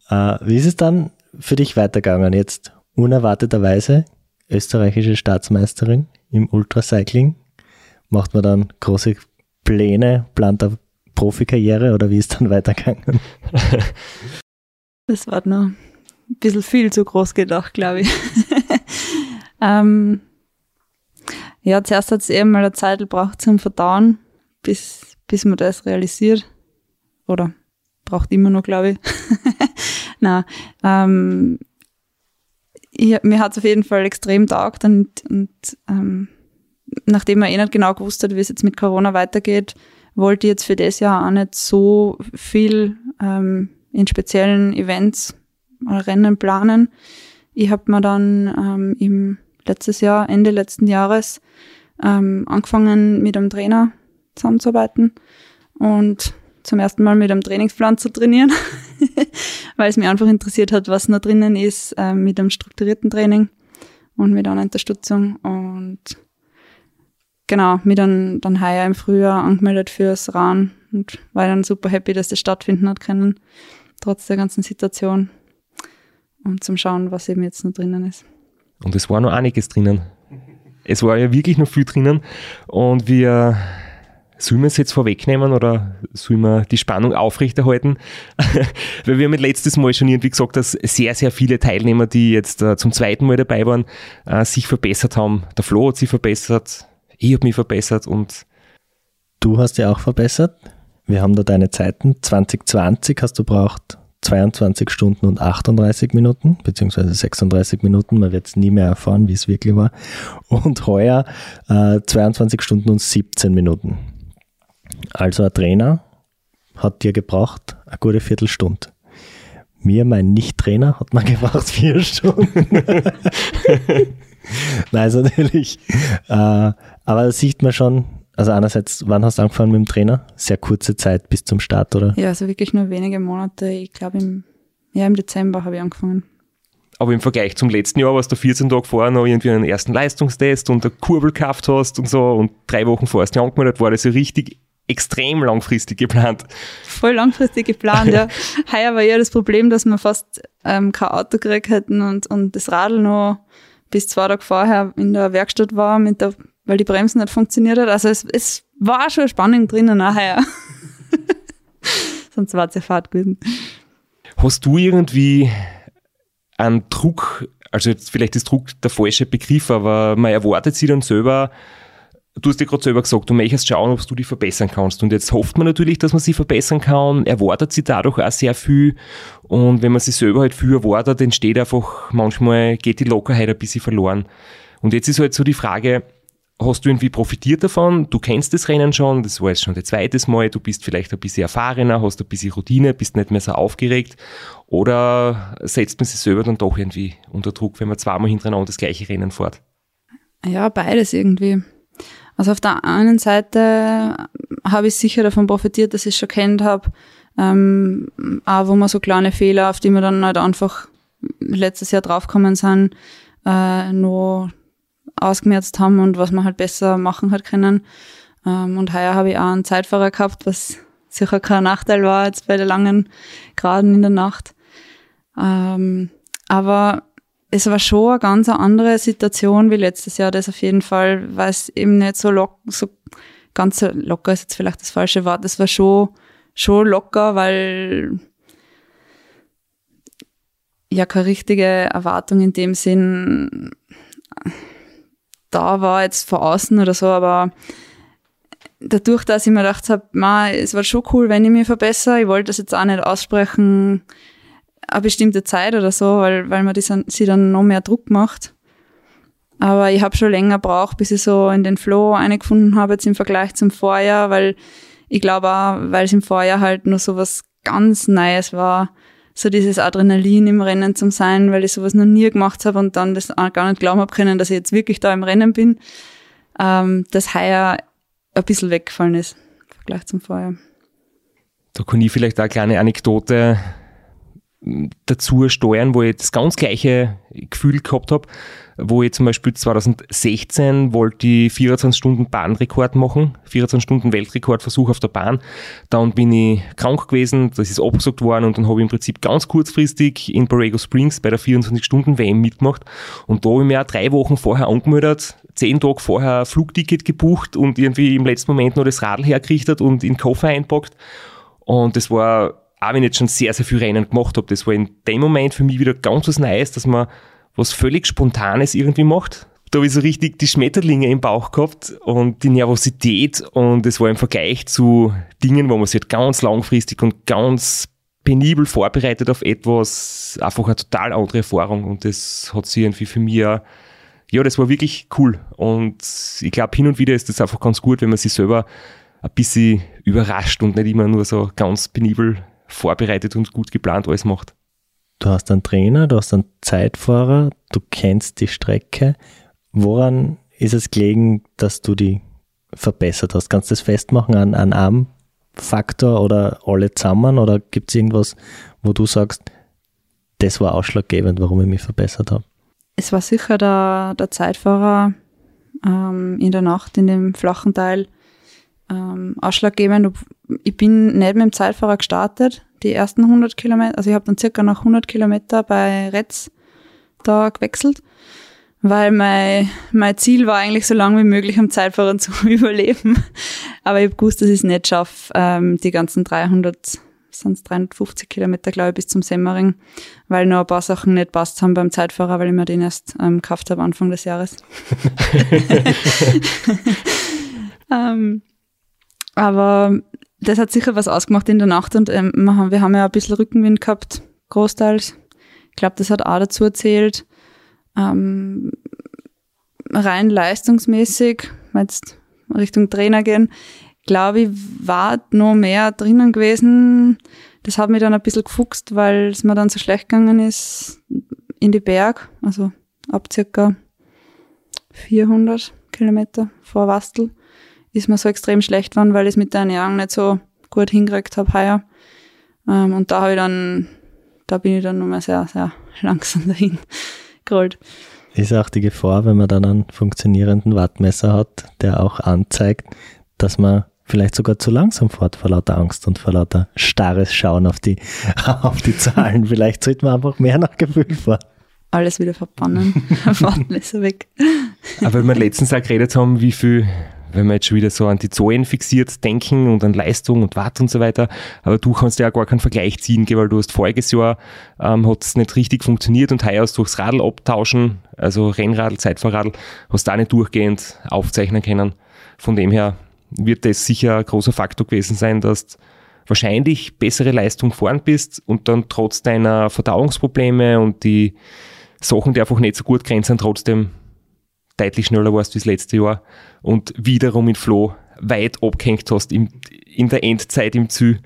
Äh, wie ist es dann für dich weitergegangen? Jetzt unerwarteterweise österreichische Staatsmeisterin im Ultracycling. Macht man dann große Pläne, plant eine Profikarriere oder wie ist dann weitergegangen? Das war noch ein bisschen viel zu groß gedacht, glaube ich. ähm, ja, zuerst hat es eben mal eine Zeit gebraucht zum Verdauen, bis, bis man das realisiert. Oder braucht immer noch, glaube ich. Na, ähm, ich, mir hat es auf jeden Fall extrem taugt und, und ähm, nachdem man eh nicht genau gewusst hat, wie es jetzt mit Corona weitergeht, wollte ich jetzt für das Jahr auch nicht so viel ähm, in speziellen Events oder Rennen planen. Ich habe mir dann ähm, im letztes Jahr, Ende letzten Jahres, ähm, angefangen mit einem Trainer zusammenzuarbeiten und zum ersten Mal mit einem Trainingsplan zu trainieren, weil es mir einfach interessiert hat, was noch drinnen ist, äh, mit einem strukturierten Training und mit einer Unterstützung. Und genau, mich dann, dann heuer im Frühjahr angemeldet fürs RAN und war dann super happy, dass das stattfinden hat können, trotz der ganzen Situation. Und zum Schauen, was eben jetzt noch drinnen ist. Und es war noch einiges drinnen. Es war ja wirklich noch viel drinnen. Und wir Sollen wir es jetzt vorwegnehmen oder sollen wir die Spannung aufrechterhalten? Weil wir haben letztes Mal schon irgendwie gesagt, dass sehr, sehr viele Teilnehmer, die jetzt äh, zum zweiten Mal dabei waren, äh, sich verbessert haben. Der Flo hat sich verbessert, ich habe mich verbessert und Du hast ja auch verbessert. Wir haben da deine Zeiten. 2020 hast du braucht 22 Stunden und 38 Minuten, beziehungsweise 36 Minuten. Man wird es nie mehr erfahren, wie es wirklich war. Und heuer äh, 22 Stunden und 17 Minuten. Also ein Trainer hat dir gebraucht eine gute Viertelstunde. Mir, mein Nicht-Trainer, hat man gebraucht vier Stunden. Nein, also natürlich. Äh, aber da sieht man schon, also einerseits, wann hast du angefangen mit dem Trainer? Sehr kurze Zeit bis zum Start, oder? Ja, also wirklich nur wenige Monate. Ich glaube, im, ja, im Dezember habe ich angefangen. Aber im Vergleich zum letzten Jahr, was du 14 Tage vorher noch irgendwie einen ersten Leistungstest und eine Kurbel gehabt hast und so und drei Wochen vorher hast du angemeldet, war das ja richtig extrem langfristig geplant. Voll langfristig geplant, ja. Heuer war ja das Problem, dass wir fast ähm, kein Auto gekriegt hätten und, und das Radl noch bis zwei Tage vorher in der Werkstatt war, mit der, weil die Bremsen nicht funktioniert hat. Also es, es war schon Spannung drinnen nachher. Sonst war es ja Fahrt gewesen. Hast du irgendwie einen Druck, also jetzt vielleicht ist Druck der falsche Begriff, aber man erwartet sich dann selber, du hast ja gerade selber gesagt, du möchtest schauen, ob du dich verbessern kannst. Und jetzt hofft man natürlich, dass man sich verbessern kann, erwartet sich dadurch auch sehr viel. Und wenn man sich selber halt viel erwartet, entsteht einfach, manchmal geht die Lockerheit ein bisschen verloren. Und jetzt ist halt so die Frage, hast du irgendwie profitiert davon? Du kennst das Rennen schon, das war jetzt schon das zweite Mal, du bist vielleicht ein bisschen erfahrener, hast ein bisschen Routine, bist nicht mehr so aufgeregt. Oder setzt man sich selber dann doch irgendwie unter Druck, wenn man zweimal hintereinander das gleiche Rennen fährt? Ja, beides irgendwie. Also auf der einen Seite habe ich sicher davon profitiert, dass ich es schon kennt habe, ähm, auch wo man so kleine Fehler, auf die wir dann halt einfach letztes Jahr draufgekommen sind, äh, nur ausgemerzt haben und was man halt besser machen hat können. Ähm, und heuer habe ich auch einen Zeitfahrer gehabt, was sicher kein Nachteil war jetzt bei der langen Graden in der Nacht. Ähm, aber es war schon eine ganz andere Situation wie letztes Jahr, das auf jeden Fall, weil es eben nicht so, lock, so ganz locker ist jetzt vielleicht das falsche Wort. Es war schon, schon locker, weil ja keine richtige Erwartung in dem Sinn da war jetzt von außen oder so, aber dadurch, dass ich mir gedacht habe, es war schon cool, wenn ich mich verbessere, ich wollte das jetzt auch nicht aussprechen, eine bestimmte Zeit oder so, weil, weil man die, sie dann noch mehr Druck macht. Aber ich habe schon länger braucht, bis ich so in den Flow eingefunden habe, jetzt im Vergleich zum Vorjahr, weil ich glaube auch, weil es im Vorjahr halt nur so was ganz Neues war, so dieses Adrenalin im Rennen zum sein, weil ich sowas noch nie gemacht habe und dann das auch gar nicht glauben habe können, dass ich jetzt wirklich da im Rennen bin, ähm, das heuer ein bisschen weggefallen ist im Vergleich zum Vorjahr. Da kann ich vielleicht auch eine kleine Anekdote dazu steuern, wo ich das ganz gleiche Gefühl gehabt habe, wo ich zum Beispiel 2016 wollte ich 24 Stunden Bahnrekord machen, 24 Stunden Weltrekordversuch auf der Bahn. Dann bin ich krank gewesen, das ist abgesagt worden und dann habe ich im Prinzip ganz kurzfristig in Borrego Springs bei der 24 Stunden WM mitgemacht und da habe ich mir auch drei Wochen vorher angemeldet, zehn Tage vorher ein Flugticket gebucht und irgendwie im letzten Moment noch das Radl hergerichtet und in den Koffer einpackt und das war auch wenn ich jetzt schon sehr, sehr viel Rennen gemacht habe, das war in dem Moment für mich wieder ganz was Neues, dass man was völlig Spontanes irgendwie macht. Da habe ich so richtig die Schmetterlinge im Bauch gehabt und die Nervosität und es war im Vergleich zu Dingen, wo man sich halt ganz langfristig und ganz penibel vorbereitet auf etwas, einfach eine total andere Erfahrung und das hat sich irgendwie für mich ja, ja, das war wirklich cool und ich glaube, hin und wieder ist das einfach ganz gut, wenn man sich selber ein bisschen überrascht und nicht immer nur so ganz penibel vorbereitet und gut geplant alles macht. Du hast einen Trainer, du hast einen Zeitfahrer, du kennst die Strecke. Woran ist es gelegen, dass du die verbessert hast? Kannst du das festmachen an, an einem Faktor oder alle zusammen? Oder gibt es irgendwas, wo du sagst, das war ausschlaggebend, warum ich mich verbessert habe? Es war sicher der, der Zeitfahrer ähm, in der Nacht in dem flachen Teil ähm, ausschlaggebend. Ich bin nicht mit dem Zeitfahrer gestartet, die ersten 100 Kilometer. Also ich habe dann circa nach 100 Kilometer bei Retz da gewechselt, weil mein, mein Ziel war eigentlich so lange wie möglich am Zeitfahrer zu überleben. Aber ich habe gewusst, dass ich es nicht schaffe, ähm, die ganzen 300 sind 350 Kilometer, glaube ich, bis zum Semmering, weil noch ein paar Sachen nicht passt haben beim Zeitfahrer, weil ich mir den erst ähm, gekauft habe Anfang des Jahres. ähm, Aber das hat sicher was ausgemacht in der Nacht und ähm, wir haben, ja ein bisschen Rückenwind gehabt, großteils. Ich glaube, das hat auch dazu erzählt. Ähm, rein leistungsmäßig, jetzt Richtung Trainer gehen, glaube ich, war noch mehr drinnen gewesen. Das hat mich dann ein bisschen gefuchst, weil es mir dann so schlecht gegangen ist in die Berg, also ab circa 400 Kilometer vor Wastel, ist mir so extrem schlecht geworden, weil ich es mit der Ernährung nicht so gut hingekriegt habe heuer. Ähm, und da habe ich dann, da bin ich dann nochmal sehr, sehr langsam dahin gerollt. Ist auch die Gefahr, wenn man dann einen funktionierenden Wattmesser hat, der auch anzeigt, dass man vielleicht sogar zu langsam fährt vor lauter Angst und vor lauter starres Schauen auf die, auf die Zahlen. vielleicht sollte man einfach mehr nach Gefühl fahren. Alles wieder verbannen. Wattmesser weg. Aber weil wir letztens auch geredet haben, wie viel wenn wir jetzt schon wieder so an die Zahlen fixiert denken und an Leistung und Watt und so weiter, aber du kannst ja gar keinen Vergleich ziehen, weil du hast voriges Jahr ähm, hat es nicht richtig funktioniert und heuer durchs Radl abtauschen, also Rennradl, Zeitfahrradl, hast da nicht durchgehend aufzeichnen können. Von dem her wird das sicher ein großer Faktor gewesen sein, dass du wahrscheinlich bessere Leistung fahren bist und dann trotz deiner Verdauungsprobleme und die Sachen, die einfach nicht so gut grenzen, trotzdem deutlich schneller warst wie das letzte Jahr und wiederum in Flo weit abgehängt hast im, in der Endzeit im Ziel.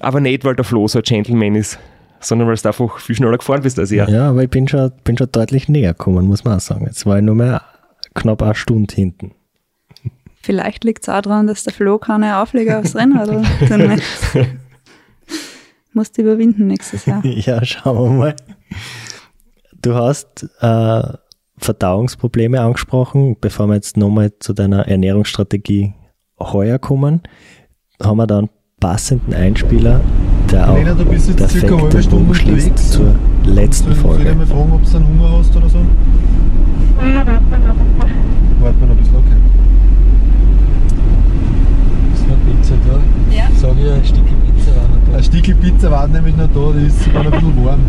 Aber nicht, weil der Flo so ein Gentleman ist, sondern weil du einfach viel schneller gefahren bist als er. Ja, aber ich bin schon, bin schon deutlich näher gekommen, muss man auch sagen. Jetzt war ich nur mehr knapp eine Stunde hinten. Vielleicht liegt es auch daran, dass der Flo keine Aufleger aufs Rennrad hat. Musst du überwinden nächstes Jahr. Ja, schauen wir mal. Du hast äh, Verdauungsprobleme angesprochen. Bevor wir jetzt nochmal zu deiner Ernährungsstrategie heuer kommen, haben wir da einen passenden Einspieler, der auch Lena, du bist jetzt perfekt circa eine halbe Stunde unterwegs. zur letzten Soll, soll ich Folge. mal fragen, ob du einen Hunger hast oder so? Warten wir noch ein bisschen, okay. Ist noch Pizza da? Ja. Sag ich ein Stück Pizza war noch da. Ein Stückchen Pizza war nämlich noch da, die ist sogar noch ein bisschen warm.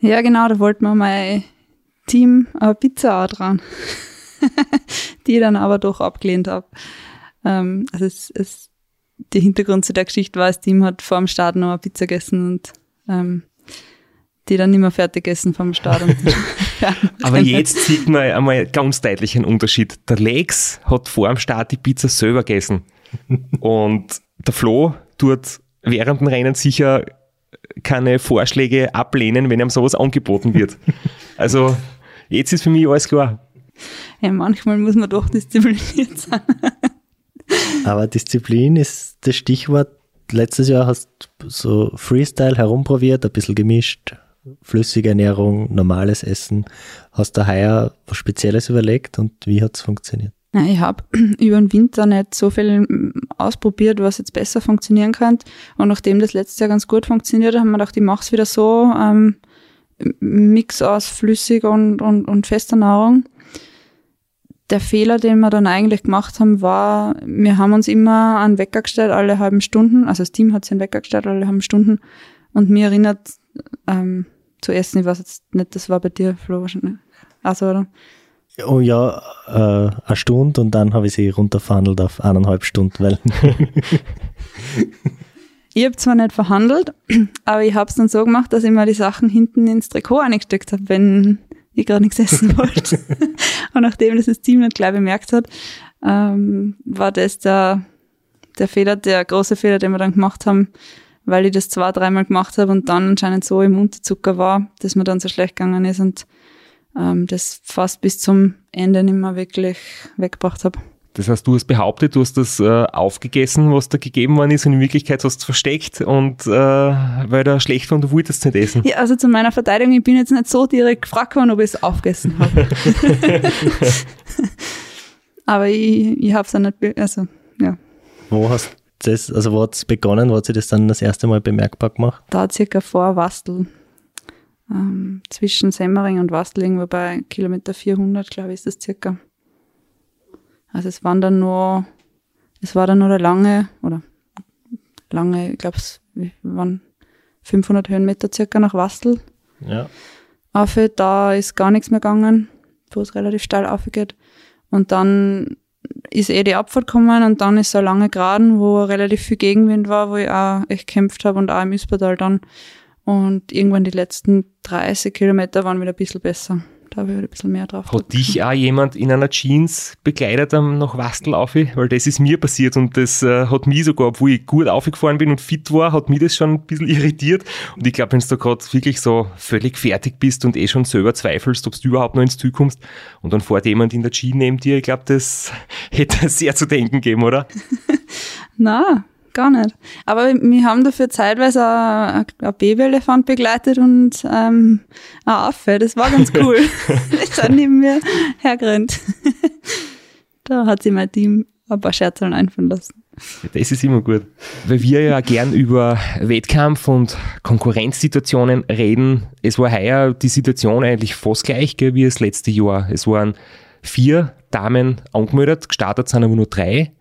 Ja, genau, da wollten wir mein Team eine Pizza auch dran. die ich dann aber doch abgelehnt habe. Ähm, also es, es, der Hintergrund zu der Geschichte war, das Team hat vor dem Start noch eine Pizza gegessen und ähm, die dann nicht mehr fertig gegessen vom Start. Ja, Aber jetzt sieht man einmal ganz deutlich einen Unterschied. Der Lex hat vor dem Start die Pizza selber gegessen. Und der Flo tut während dem Rennen sicher keine Vorschläge ablehnen, wenn ihm sowas angeboten wird. Also jetzt ist für mich alles klar. ja, manchmal muss man doch diszipliniert sein. Aber Disziplin ist das Stichwort. Letztes Jahr hast du so Freestyle herumprobiert, ein bisschen gemischt, flüssige Ernährung, normales Essen. Hast du heuer was Spezielles überlegt und wie hat es funktioniert? Ja, ich habe über den Winter nicht so viel mm, ausprobiert, was jetzt besser funktionieren könnte. Und nachdem das letztes Jahr ganz gut funktioniert hat, haben wir gedacht, ich mache es wieder so. Ähm, Mix aus flüssig und, und, und fester Nahrung. Der Fehler, den wir dann eigentlich gemacht haben, war, wir haben uns immer an Wecker gestellt, alle halben Stunden. Also das Team hat sich an Wecker gestellt, alle halben Stunden. Und mir erinnert ähm, zu essen, ich weiß jetzt nicht, das war bei dir, Flo, wahrscheinlich. Also, oder? Oh ja, äh, eine Stunde und dann habe ich sie runterverhandelt auf eineinhalb Stunden, weil Ich habe zwar nicht verhandelt, aber ich habe es dann so gemacht, dass ich mir die Sachen hinten ins Trikot eingesteckt habe, wenn ich gerade nichts essen wollte. und nachdem das das Team nicht gleich bemerkt hat, ähm, war das der, der Fehler, der große Fehler, den wir dann gemacht haben, weil ich das zwei, dreimal gemacht habe und dann anscheinend so im Unterzucker war, dass mir dann so schlecht gegangen ist und ähm, das fast bis zum Ende nicht mehr wirklich weggebracht habe. Das heißt, du hast behauptet, du hast das äh, aufgegessen, was da gegeben worden ist und in Wirklichkeit hast du es versteckt und äh, weil da schlecht war und du wolltest nicht essen. Ja, also zu meiner Verteidigung, ich bin jetzt nicht so direkt gefragt worden, ob ich es aufgegessen habe. Aber ich, ich habe es dann nicht, be- also, ja, wo hast das, also wo hat es begonnen, wo hat sie das dann das erste Mal bemerkbar gemacht? da circa vor Wastel. Ähm, zwischen Semmering und Wastel, irgendwo bei Kilometer 400, glaube ich, ist das circa. Also es waren dann nur, es war dann nur der lange, oder lange, ich glaube, es waren 500 Höhenmeter circa nach Wastel. Ja. Auf, da ist gar nichts mehr gegangen, wo es relativ steil aufgeht. Und dann ist eh die Abfahrt gekommen und dann ist so eine lange Geraden, wo relativ viel Gegenwind war, wo ich auch echt gekämpft habe und auch im Ispertal dann. Und irgendwann die letzten 30 Kilometer waren wieder ein bisschen besser. Da habe ich wieder ein bisschen mehr drauf. Hat dich auch jemand in einer Jeans begleitet am nach Wastel auf? Weil das ist mir passiert und das äh, hat mich sogar, obwohl ich gut aufgefahren bin und fit war, hat mich das schon ein bisschen irritiert. Und ich glaube, wenn du gerade wirklich so völlig fertig bist und eh schon selber zweifelst, ob du überhaupt noch ins Ziel kommst und dann fährt jemand in der Jeans neben dir, ich glaube, das hätte sehr zu denken gegeben, oder? Na, gar nicht. Aber wir haben dafür zeitweise ein, ein Babyelefant begleitet und ähm, ein Affe. Das war ganz cool. ist dann neben mir hergerannt. da hat sich mein Team ein paar Scherzeln einfallen lassen. Das ist immer gut. Weil wir ja gern über Wettkampf und Konkurrenzsituationen reden. Es war heuer die Situation eigentlich fast gleich gell, wie das letzte Jahr. Es waren vier Damen angemeldet, gestartet sind aber nur drei.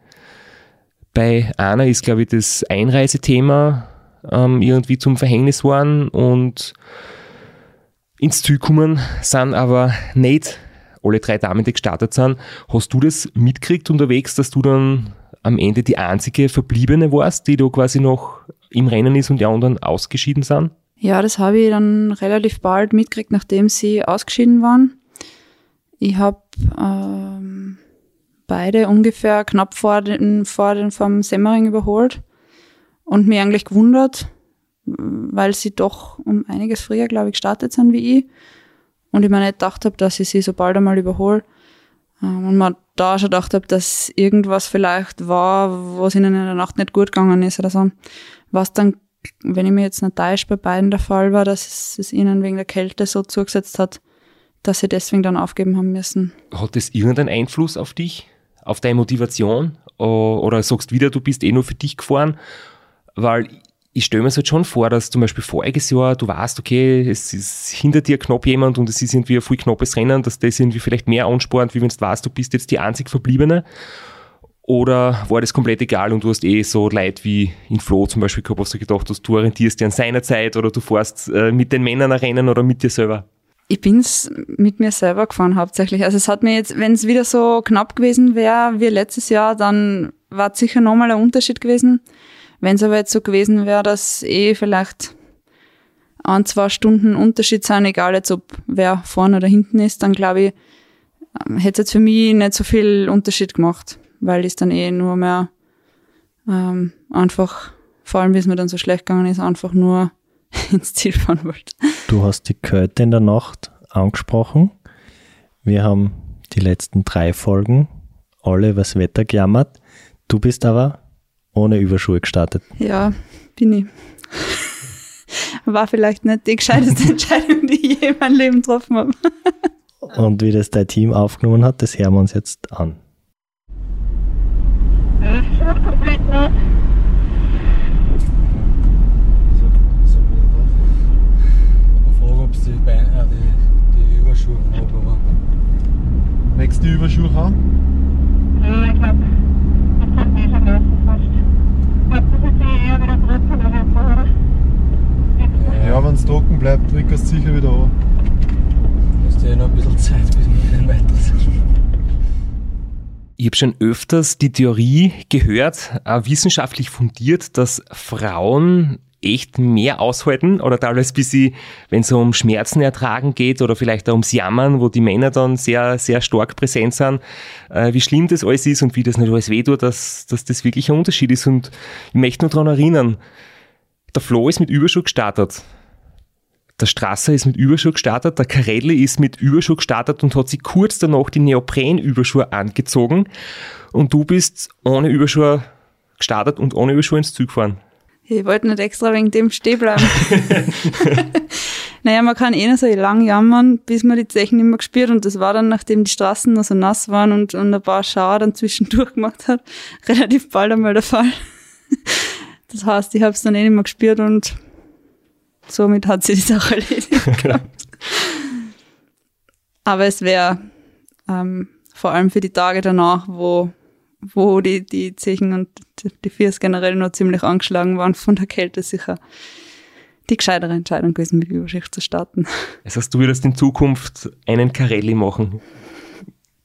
Bei einer ist, glaube ich, das Einreisethema ähm, irgendwie zum Verhängnis geworden und ins Ziel gekommen sind aber nicht alle drei Damen, die gestartet sind. Hast du das mitgekriegt unterwegs, dass du dann am Ende die einzige Verbliebene warst, die da quasi noch im Rennen ist und die anderen ausgeschieden sind? Ja, das habe ich dann relativ bald mitgekriegt, nachdem sie ausgeschieden waren. Ich habe ähm, beide ungefähr knapp vor den, vor den vom Semmering überholt und mir eigentlich gewundert, weil sie doch um einiges früher, glaube ich, gestartet sind wie ich. Und ich mir nicht gedacht habe, dass ich sie so bald einmal überhole. Ähm, und man da schon gedacht habe, dass irgendwas vielleicht war, was ihnen in der Nacht nicht gut gegangen ist oder so. Was dann, wenn ich mir jetzt nicht täusche, bei beiden der Fall war, dass es ihnen wegen der Kälte so zugesetzt hat, dass sie deswegen dann aufgeben haben müssen. Hat das irgendeinen Einfluss auf dich, auf deine Motivation? Oder sagst wieder, du bist eh nur für dich gefahren? Weil ich stelle mir es halt schon vor, dass zum Beispiel voriges Jahr du weißt, okay, es ist hinter dir knapp jemand und es ist irgendwie ein viel knappes Rennen, dass das irgendwie vielleicht mehr anspornt, wie wenn du weißt, du bist jetzt die einzig Verbliebene. Oder war das komplett egal und du hast eh so Leid wie in Flo zum Beispiel gehabt, hast du gedacht hast, du orientierst dir an seiner Zeit oder du fährst äh, mit den Männern ein Rennen oder mit dir selber? Ich bin's mit mir selber gefahren hauptsächlich. Also es hat mir jetzt, wenn es wieder so knapp gewesen wäre wie letztes Jahr, dann war es sicher nochmal ein Unterschied gewesen. Wenn es aber jetzt so gewesen wäre, dass eh vielleicht ein, zwei Stunden Unterschied sind, egal jetzt ob wer vorne oder hinten ist, dann glaube ich, ähm, hätte es jetzt für mich nicht so viel Unterschied gemacht, weil ich dann eh nur mehr ähm, einfach, vor allem wie es mir dann so schlecht gegangen ist, einfach nur ins Ziel fahren wollte. Du hast die Kälte in der Nacht angesprochen. Wir haben die letzten drei Folgen alle über das Wetter gejammert. Du bist aber ohne Überschuhe gestartet. Ja, bin ich. War vielleicht nicht die gescheiteste Entscheidung, die ich je in meinem Leben getroffen habe. Und wie das dein Team aufgenommen hat, das hören wir uns jetzt an. So bin ich drauf. Ich frage, ob sie die, Beine, äh, die, die Überschuhe haben, aber. Wächst die Überschuhe haben? Ja, ich glaube, das kann eh schon lassen fast. Ich glaube, das ist eh eher wieder trocken als jetzt, oder? Ja, wenn es trocken bleibt, drückt es sicher wieder an. Hast du eh noch ein bisschen Zeit, bis wir dann weiter sind. Ich habe schon öfters die Theorie gehört, äh, wissenschaftlich fundiert, dass Frauen echt mehr aushalten oder teilweise bis sie, wenn es um Schmerzen ertragen geht oder vielleicht auch ums Jammern, wo die Männer dann sehr, sehr stark präsent sind, äh, wie schlimm das alles ist und wie das nicht alles wehtut, dass, dass das wirklich ein Unterschied ist. Und ich möchte nur daran erinnern, der Flo ist mit Überschuh gestartet. Der Strasser ist mit Überschuh gestartet, der Carelli ist mit Überschuh gestartet und hat sich kurz danach die Neopren-Überschuhe angezogen. Und du bist ohne Überschuhe gestartet und ohne Überschuhe ins Zug gefahren. Ich wollte nicht extra wegen dem stehen bleiben. naja, man kann eh noch so lang jammern, bis man die Zechen nicht mehr gespürt und das war dann, nachdem die Straßen noch so nass waren und, und ein paar Schauer dann zwischendurch gemacht hat, relativ bald einmal der Fall. Das heißt, ich habe es dann eh nicht mehr gespürt und somit hat sie die Sache erledigt gehabt. Aber es wäre ähm, vor allem für die Tage danach, wo, wo die, die Zechen und die Viers generell noch ziemlich angeschlagen waren von der Kälte, sicher die gescheitere Entscheidung gewesen, mit Überschicht zu starten. Das heißt, du würdest in Zukunft einen Carelli machen.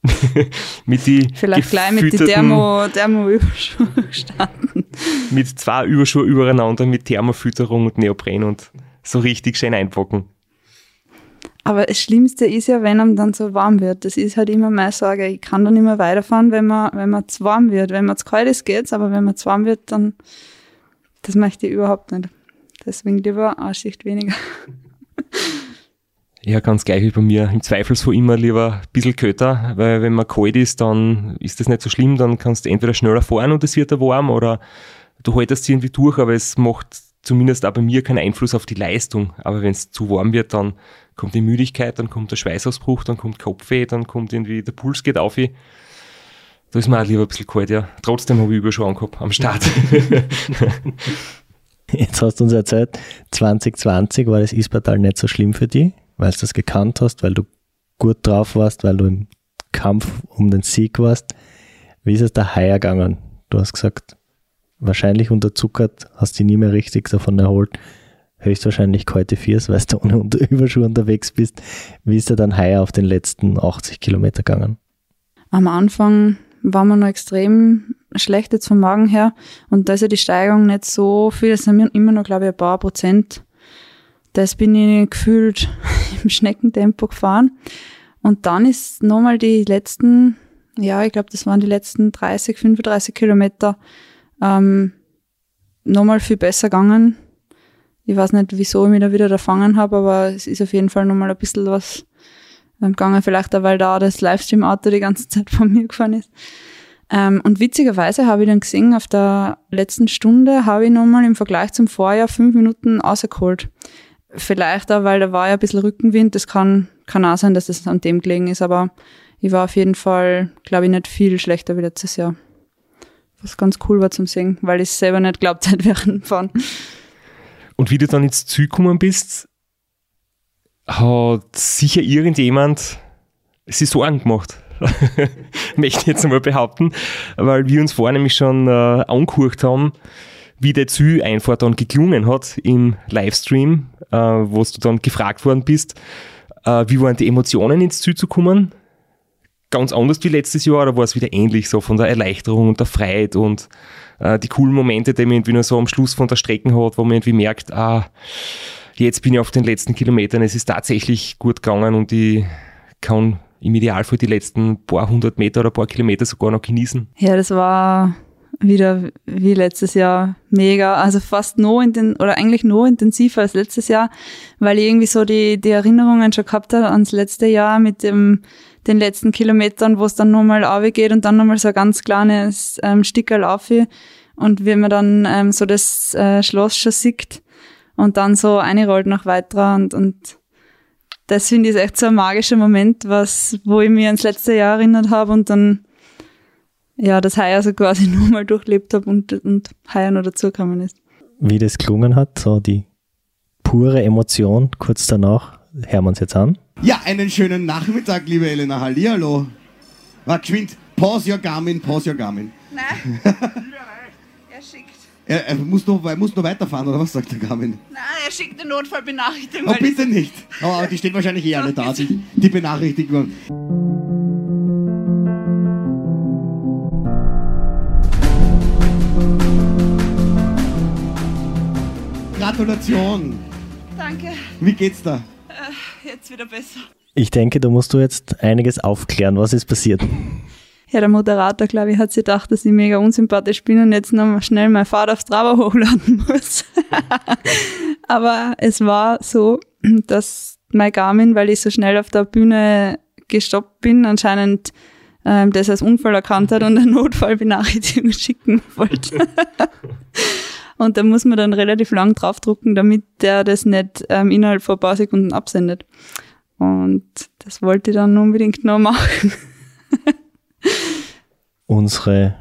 mit die Vielleicht gleich mit den gefütterten- Thermo, Thermo-Überschuhen starten. mit zwei Überschuhe übereinander, mit Thermofütterung und Neopren und so richtig schön einpacken. Aber das Schlimmste ist ja, wenn einem dann so warm wird. Das ist halt immer meine Sorge. Ich kann dann immer weiterfahren, wenn man, wenn man zu warm wird. Wenn man zu kalt ist, geht's, aber wenn man zu warm wird, dann, das möchte ich überhaupt nicht. Deswegen lieber eine Schicht weniger. Ja, ganz gleich wie bei mir. Im Zweifelsfall immer lieber ein bisschen kälter, weil wenn man kalt ist, dann ist das nicht so schlimm, dann kannst du entweder schneller fahren und es wird da warm oder du haltest irgendwie durch, aber es macht zumindest auch bei mir keinen Einfluss auf die Leistung. Aber wenn es zu warm wird, dann kommt die Müdigkeit, dann kommt der Schweißausbruch, dann kommt Kopfweh, dann kommt irgendwie der Puls geht auf. Da ist mir auch lieber ein bisschen kalt, ja. Trotzdem habe ich Überschuhe angehabt am Start. Jetzt hast du uns erzählt, 2020 war das Ispertal nicht so schlimm für dich, weil du das gekannt hast, weil du gut drauf warst, weil du im Kampf um den Sieg warst. Wie ist es da heuer gegangen? Du hast gesagt, wahrscheinlich unterzuckert, hast dich nie mehr richtig davon erholt. Höchstwahrscheinlich kalte Viers, weil du ohne Unter- Überschuhe unterwegs bist. Wie ist er dann heuer auf den letzten 80 Kilometer gegangen? Am Anfang war man noch extrem schlecht jetzt vom Magen her und da ist ja die Steigerung nicht so viel, es sind immer noch, glaube ich, ein paar Prozent. Das bin ich gefühlt im Schneckentempo gefahren. Und dann ist nochmal die letzten, ja, ich glaube, das waren die letzten 30, 35 Kilometer, ähm, nochmal viel besser gegangen. Ich weiß nicht, wieso ich mich da wieder erfangen habe, aber es ist auf jeden Fall nochmal ein bisschen was ähm, gegangen. Vielleicht auch, weil da das Livestream-Auto die ganze Zeit von mir gefahren ist. Ähm, und witzigerweise habe ich dann gesehen, auf der letzten Stunde habe ich nochmal im Vergleich zum Vorjahr fünf Minuten rausgeholt. Vielleicht auch, weil da war ja ein bisschen Rückenwind. Das kann, kann auch sein, dass das an dem gelegen ist, aber ich war auf jeden Fall, glaube ich, nicht viel schlechter wie letztes Jahr. Was ganz cool war zum Sehen, weil ich selber nicht glaubt hätte während dem Fahren. Und wie du dann ins Ziel gekommen bist, hat sicher irgendjemand sich Sorgen gemacht. Möchte ich jetzt einmal behaupten, weil wir uns vorher nämlich schon äh, angehört haben, wie der Ziel-Einfahrt dann geklungen hat im Livestream, äh, wo du dann gefragt worden bist, äh, wie waren die Emotionen ins Ziel zu kommen? Ganz anders wie letztes Jahr, oder war es wieder ähnlich, so von der Erleichterung und der Freiheit und äh, die coolen Momente, die man irgendwie nur so am Schluss von der Strecke hat, wo man irgendwie merkt, ah, jetzt bin ich auf den letzten Kilometern, es ist tatsächlich gut gegangen und ich kann im Idealfall die letzten paar hundert Meter oder paar Kilometer sogar noch genießen. Ja, das war wieder wie letztes Jahr mega, also fast noch inten oder eigentlich noch intensiver als letztes Jahr, weil ich irgendwie so die, die Erinnerungen schon gehabt habe ans letzte Jahr mit dem den letzten Kilometern, wo es dann nochmal geht und dann nochmal so ein ganz kleines ähm, Stickerl auf und wie man dann ähm, so das äh, Schloss schon sieht und dann so einrollt noch weiter und, und das finde ich echt so ein magischer Moment, was, wo ich mich ans letzte Jahr erinnert habe und dann ja, das heuer so quasi nochmal durchlebt habe und, und heuer noch dazugekommen ist. Wie das gelungen hat, so die pure Emotion kurz danach, hören wir uns jetzt an. Ja, einen schönen Nachmittag, liebe Elena. Hallihallo. War geschwind. Pause your Garmin, pause your Garmin. Nein, er schickt. Er, er muss, noch, er muss noch weiterfahren, oder was sagt der Garmin? Nein, er schickt eine Notfallbenachrichtigung. Oh, bitte nicht. Oh, aber die steht wahrscheinlich eh alle da, die, die Benachrichtigung. Gratulation. Danke, Wie geht's da? Jetzt wieder besser. Ich denke, da musst du jetzt einiges aufklären. Was ist passiert? Ja, der Moderator, glaube ich, hat sich gedacht, dass ich mega unsympathisch bin und jetzt noch mal schnell mein Fahrt auf Strava hochladen muss. Aber es war so, dass mein Garmin, weil ich so schnell auf der Bühne gestoppt bin, anscheinend ähm, das als Unfall erkannt hat und eine Notfallbenachrichtigung schicken wollte. und da muss man dann relativ lang draufdrucken, damit der das nicht ähm, innerhalb von ein paar Sekunden absendet. Und das wollte ich dann unbedingt noch machen. Unsere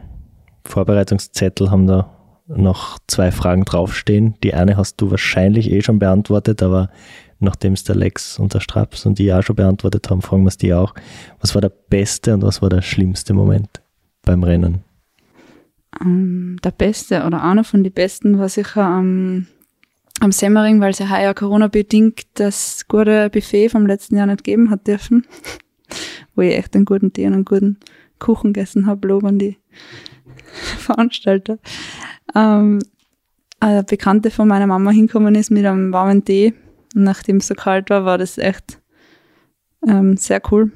Vorbereitungszettel haben da noch zwei Fragen draufstehen. Die eine hast du wahrscheinlich eh schon beantwortet, aber nachdem es der Lex und der Straps und die auch schon beantwortet haben, fragen wir es die auch. Was war der beste und was war der schlimmste Moment beim Rennen? Ähm, der beste oder einer von den besten war sicher am, am Semmering, weil es ja heuer Corona-bedingt das gute Buffet vom letzten Jahr nicht geben hat dürfen. wo ich echt einen guten Tee und einen guten Kuchen gegessen habe, lob an die Veranstalter. Ähm, eine Bekannte von meiner Mama hinkommen ist mit einem warmen Tee. Nachdem es so kalt war, war das echt ähm, sehr cool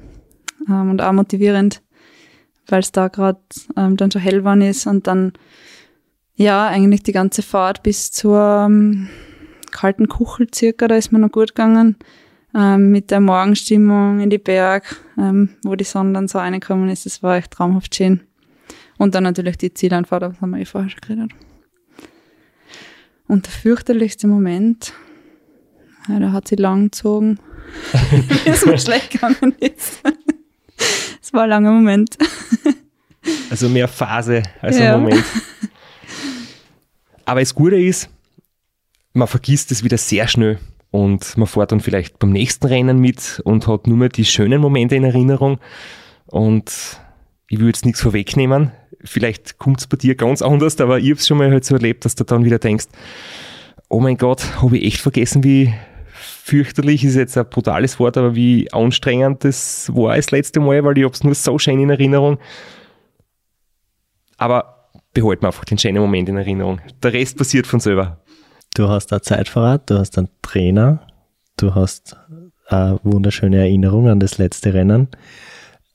ähm, und auch motivierend, weil es da gerade ähm, dann schon hell geworden ist und dann ja eigentlich die ganze Fahrt bis zur ähm, kalten Kuchel circa, da ist mir noch gut gegangen ähm, mit der Morgenstimmung in die Berg, ähm, wo die Sonne dann so reingekommen ist. Das war echt traumhaft schön. Und dann natürlich die Zielanfahrt, das haben wir eh vorher schon geredet. Und der fürchterlichste Moment, ja, da hat sie lang gezogen, es mir schlecht gegangen ist. Es war ein langer Moment. Also mehr Phase als Ja. ein Moment. Aber das Gute ist, man vergisst es wieder sehr schnell und man fährt dann vielleicht beim nächsten Rennen mit und hat nur mehr die schönen Momente in Erinnerung. Und ich will jetzt nichts vorwegnehmen. Vielleicht kommt es bei dir ganz anders, aber ich habe es schon mal halt so erlebt, dass du dann wieder denkst, oh mein Gott, habe ich echt vergessen, wie fürchterlich ist jetzt ein brutales Wort, aber wie anstrengend das war das letzte Mal, weil ich habe es nur so schön in Erinnerung. Aber behalten wir einfach den schönen Moment in Erinnerung. Der Rest passiert von selber. Du hast ein Zeitverrat, du hast einen Trainer, du hast eine wunderschöne Erinnerung an das letzte Rennen.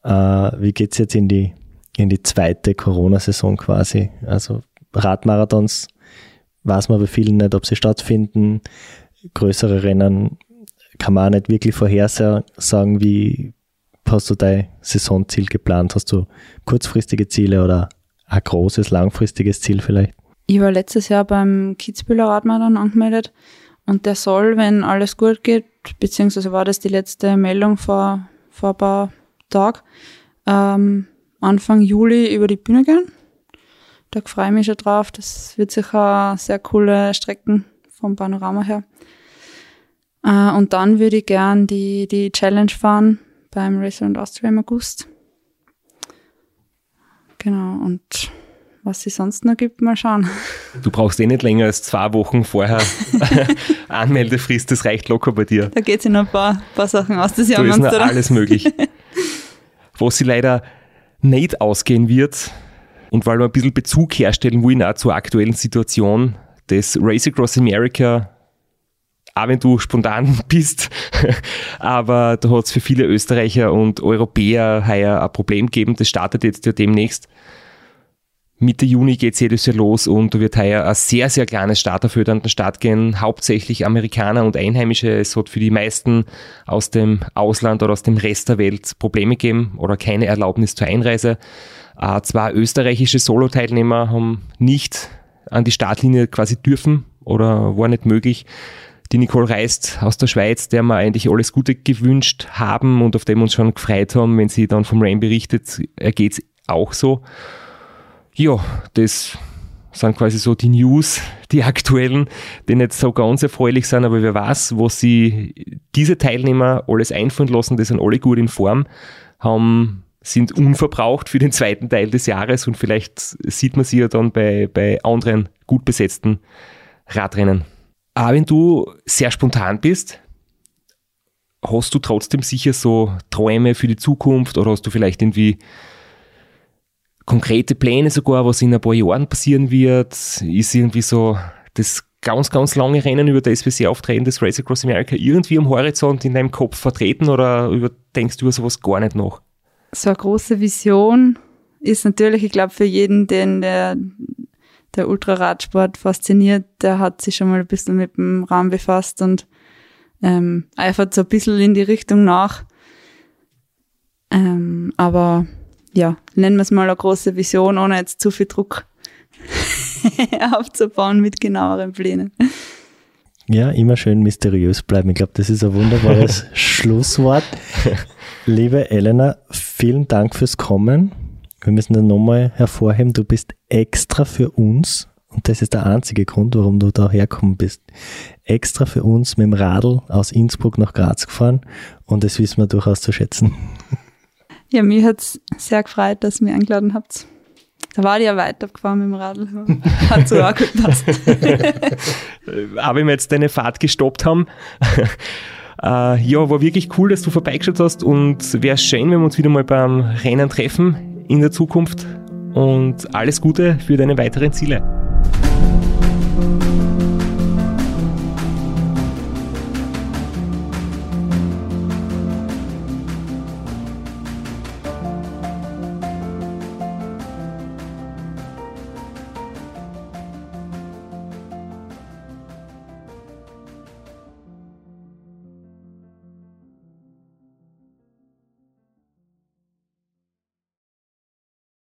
Äh, wie geht's jetzt in die, in die zweite Corona-Saison quasi? Also Radmarathons weiß man bei vielen nicht, ob sie stattfinden. Größere Rennen kann man auch nicht wirklich vorhersagen, wie hast du dein Saisonziel geplant? Hast du kurzfristige Ziele oder ein großes, langfristiges Ziel vielleicht? Ich war letztes Jahr beim Kitzbühler Radmarathon angemeldet und der soll, wenn alles gut geht, beziehungsweise war das die letzte Meldung vor, vor ein paar Tagen, ähm, Anfang Juli über die Bühne gehen. Da freue ich mich schon drauf. Das wird sicher sehr coole Strecken vom Panorama her. Äh, und dann würde ich gern die, die Challenge fahren beim Race Around Austria im August. Genau, und was es sonst noch gibt, mal schauen. Du brauchst eh nicht länger als zwei Wochen vorher Anmeldefrist, das reicht locker bei dir. Da geht sich noch ein paar, paar Sachen aus. Das Da Jahr ist noch oder? alles möglich. Was sie leider nicht ausgehen wird, und weil wir ein bisschen Bezug herstellen wollen auch zur aktuellen Situation, das Race Across America, auch wenn du spontan bist, aber da hat es für viele Österreicher und Europäer heuer ein Problem gegeben. Das startet jetzt ja demnächst. Mitte Juni geht es jedes Jahr los und da wird heuer ein sehr, sehr kleines Starterfeld an den Start gehen. Hauptsächlich Amerikaner und Einheimische. Es hat für die meisten aus dem Ausland oder aus dem Rest der Welt Probleme gegeben oder keine Erlaubnis zur Einreise. Äh, zwei österreichische Solo-Teilnehmer haben nicht an die Startlinie quasi dürfen oder war nicht möglich. Die Nicole Reist aus der Schweiz, der wir eigentlich alles Gute gewünscht haben und auf dem uns schon gefreut haben, wenn sie dann vom Rain berichtet, geht es auch so. Ja, das sind quasi so die News, die aktuellen, die nicht so ganz erfreulich sind, aber wer weiß, was sie diese Teilnehmer alles einfallen lassen, die sind alle gut in Form, haben, sind unverbraucht für den zweiten Teil des Jahres und vielleicht sieht man sie ja dann bei, bei anderen gut besetzten Radrennen. Aber wenn du sehr spontan bist, hast du trotzdem sicher so Träume für die Zukunft oder hast du vielleicht irgendwie konkrete Pläne sogar, was in ein paar Jahren passieren wird? Ist irgendwie so das ganz, ganz lange Rennen über das SPC auftreten, das Race Across America, irgendwie am Horizont in deinem Kopf vertreten oder denkst du über sowas gar nicht nach? So eine große Vision ist natürlich, ich glaube, für jeden, den der, der Ultraradsport fasziniert, der hat sich schon mal ein bisschen mit dem Rahmen befasst und ähm, eifert so ein bisschen in die Richtung nach. Ähm, aber ja, nennen wir es mal eine große Vision, ohne jetzt zu viel Druck aufzubauen mit genaueren Plänen. Ja, immer schön mysteriös bleiben. Ich glaube, das ist ein wunderbares Schlusswort. Liebe Elena, vielen Dank fürs Kommen. Wir müssen das nochmal hervorheben, du bist extra für uns, und das ist der einzige Grund, warum du da herkommen bist, extra für uns mit dem Radl aus Innsbruck nach Graz gefahren und das wissen wir durchaus zu schätzen. Ja, mir hat's sehr gefreut, dass ihr mich eingeladen habt. Da war ich ja weiter gefahren mit dem Radl. Hat so auch gut gepasst. Aber wenn wir jetzt deine Fahrt gestoppt haben, Äh, ja, war wirklich cool, dass du vorbeigeschaut hast und wäre schön, wenn wir uns wieder mal beim Rennen treffen in der Zukunft und alles Gute für deine weiteren Ziele.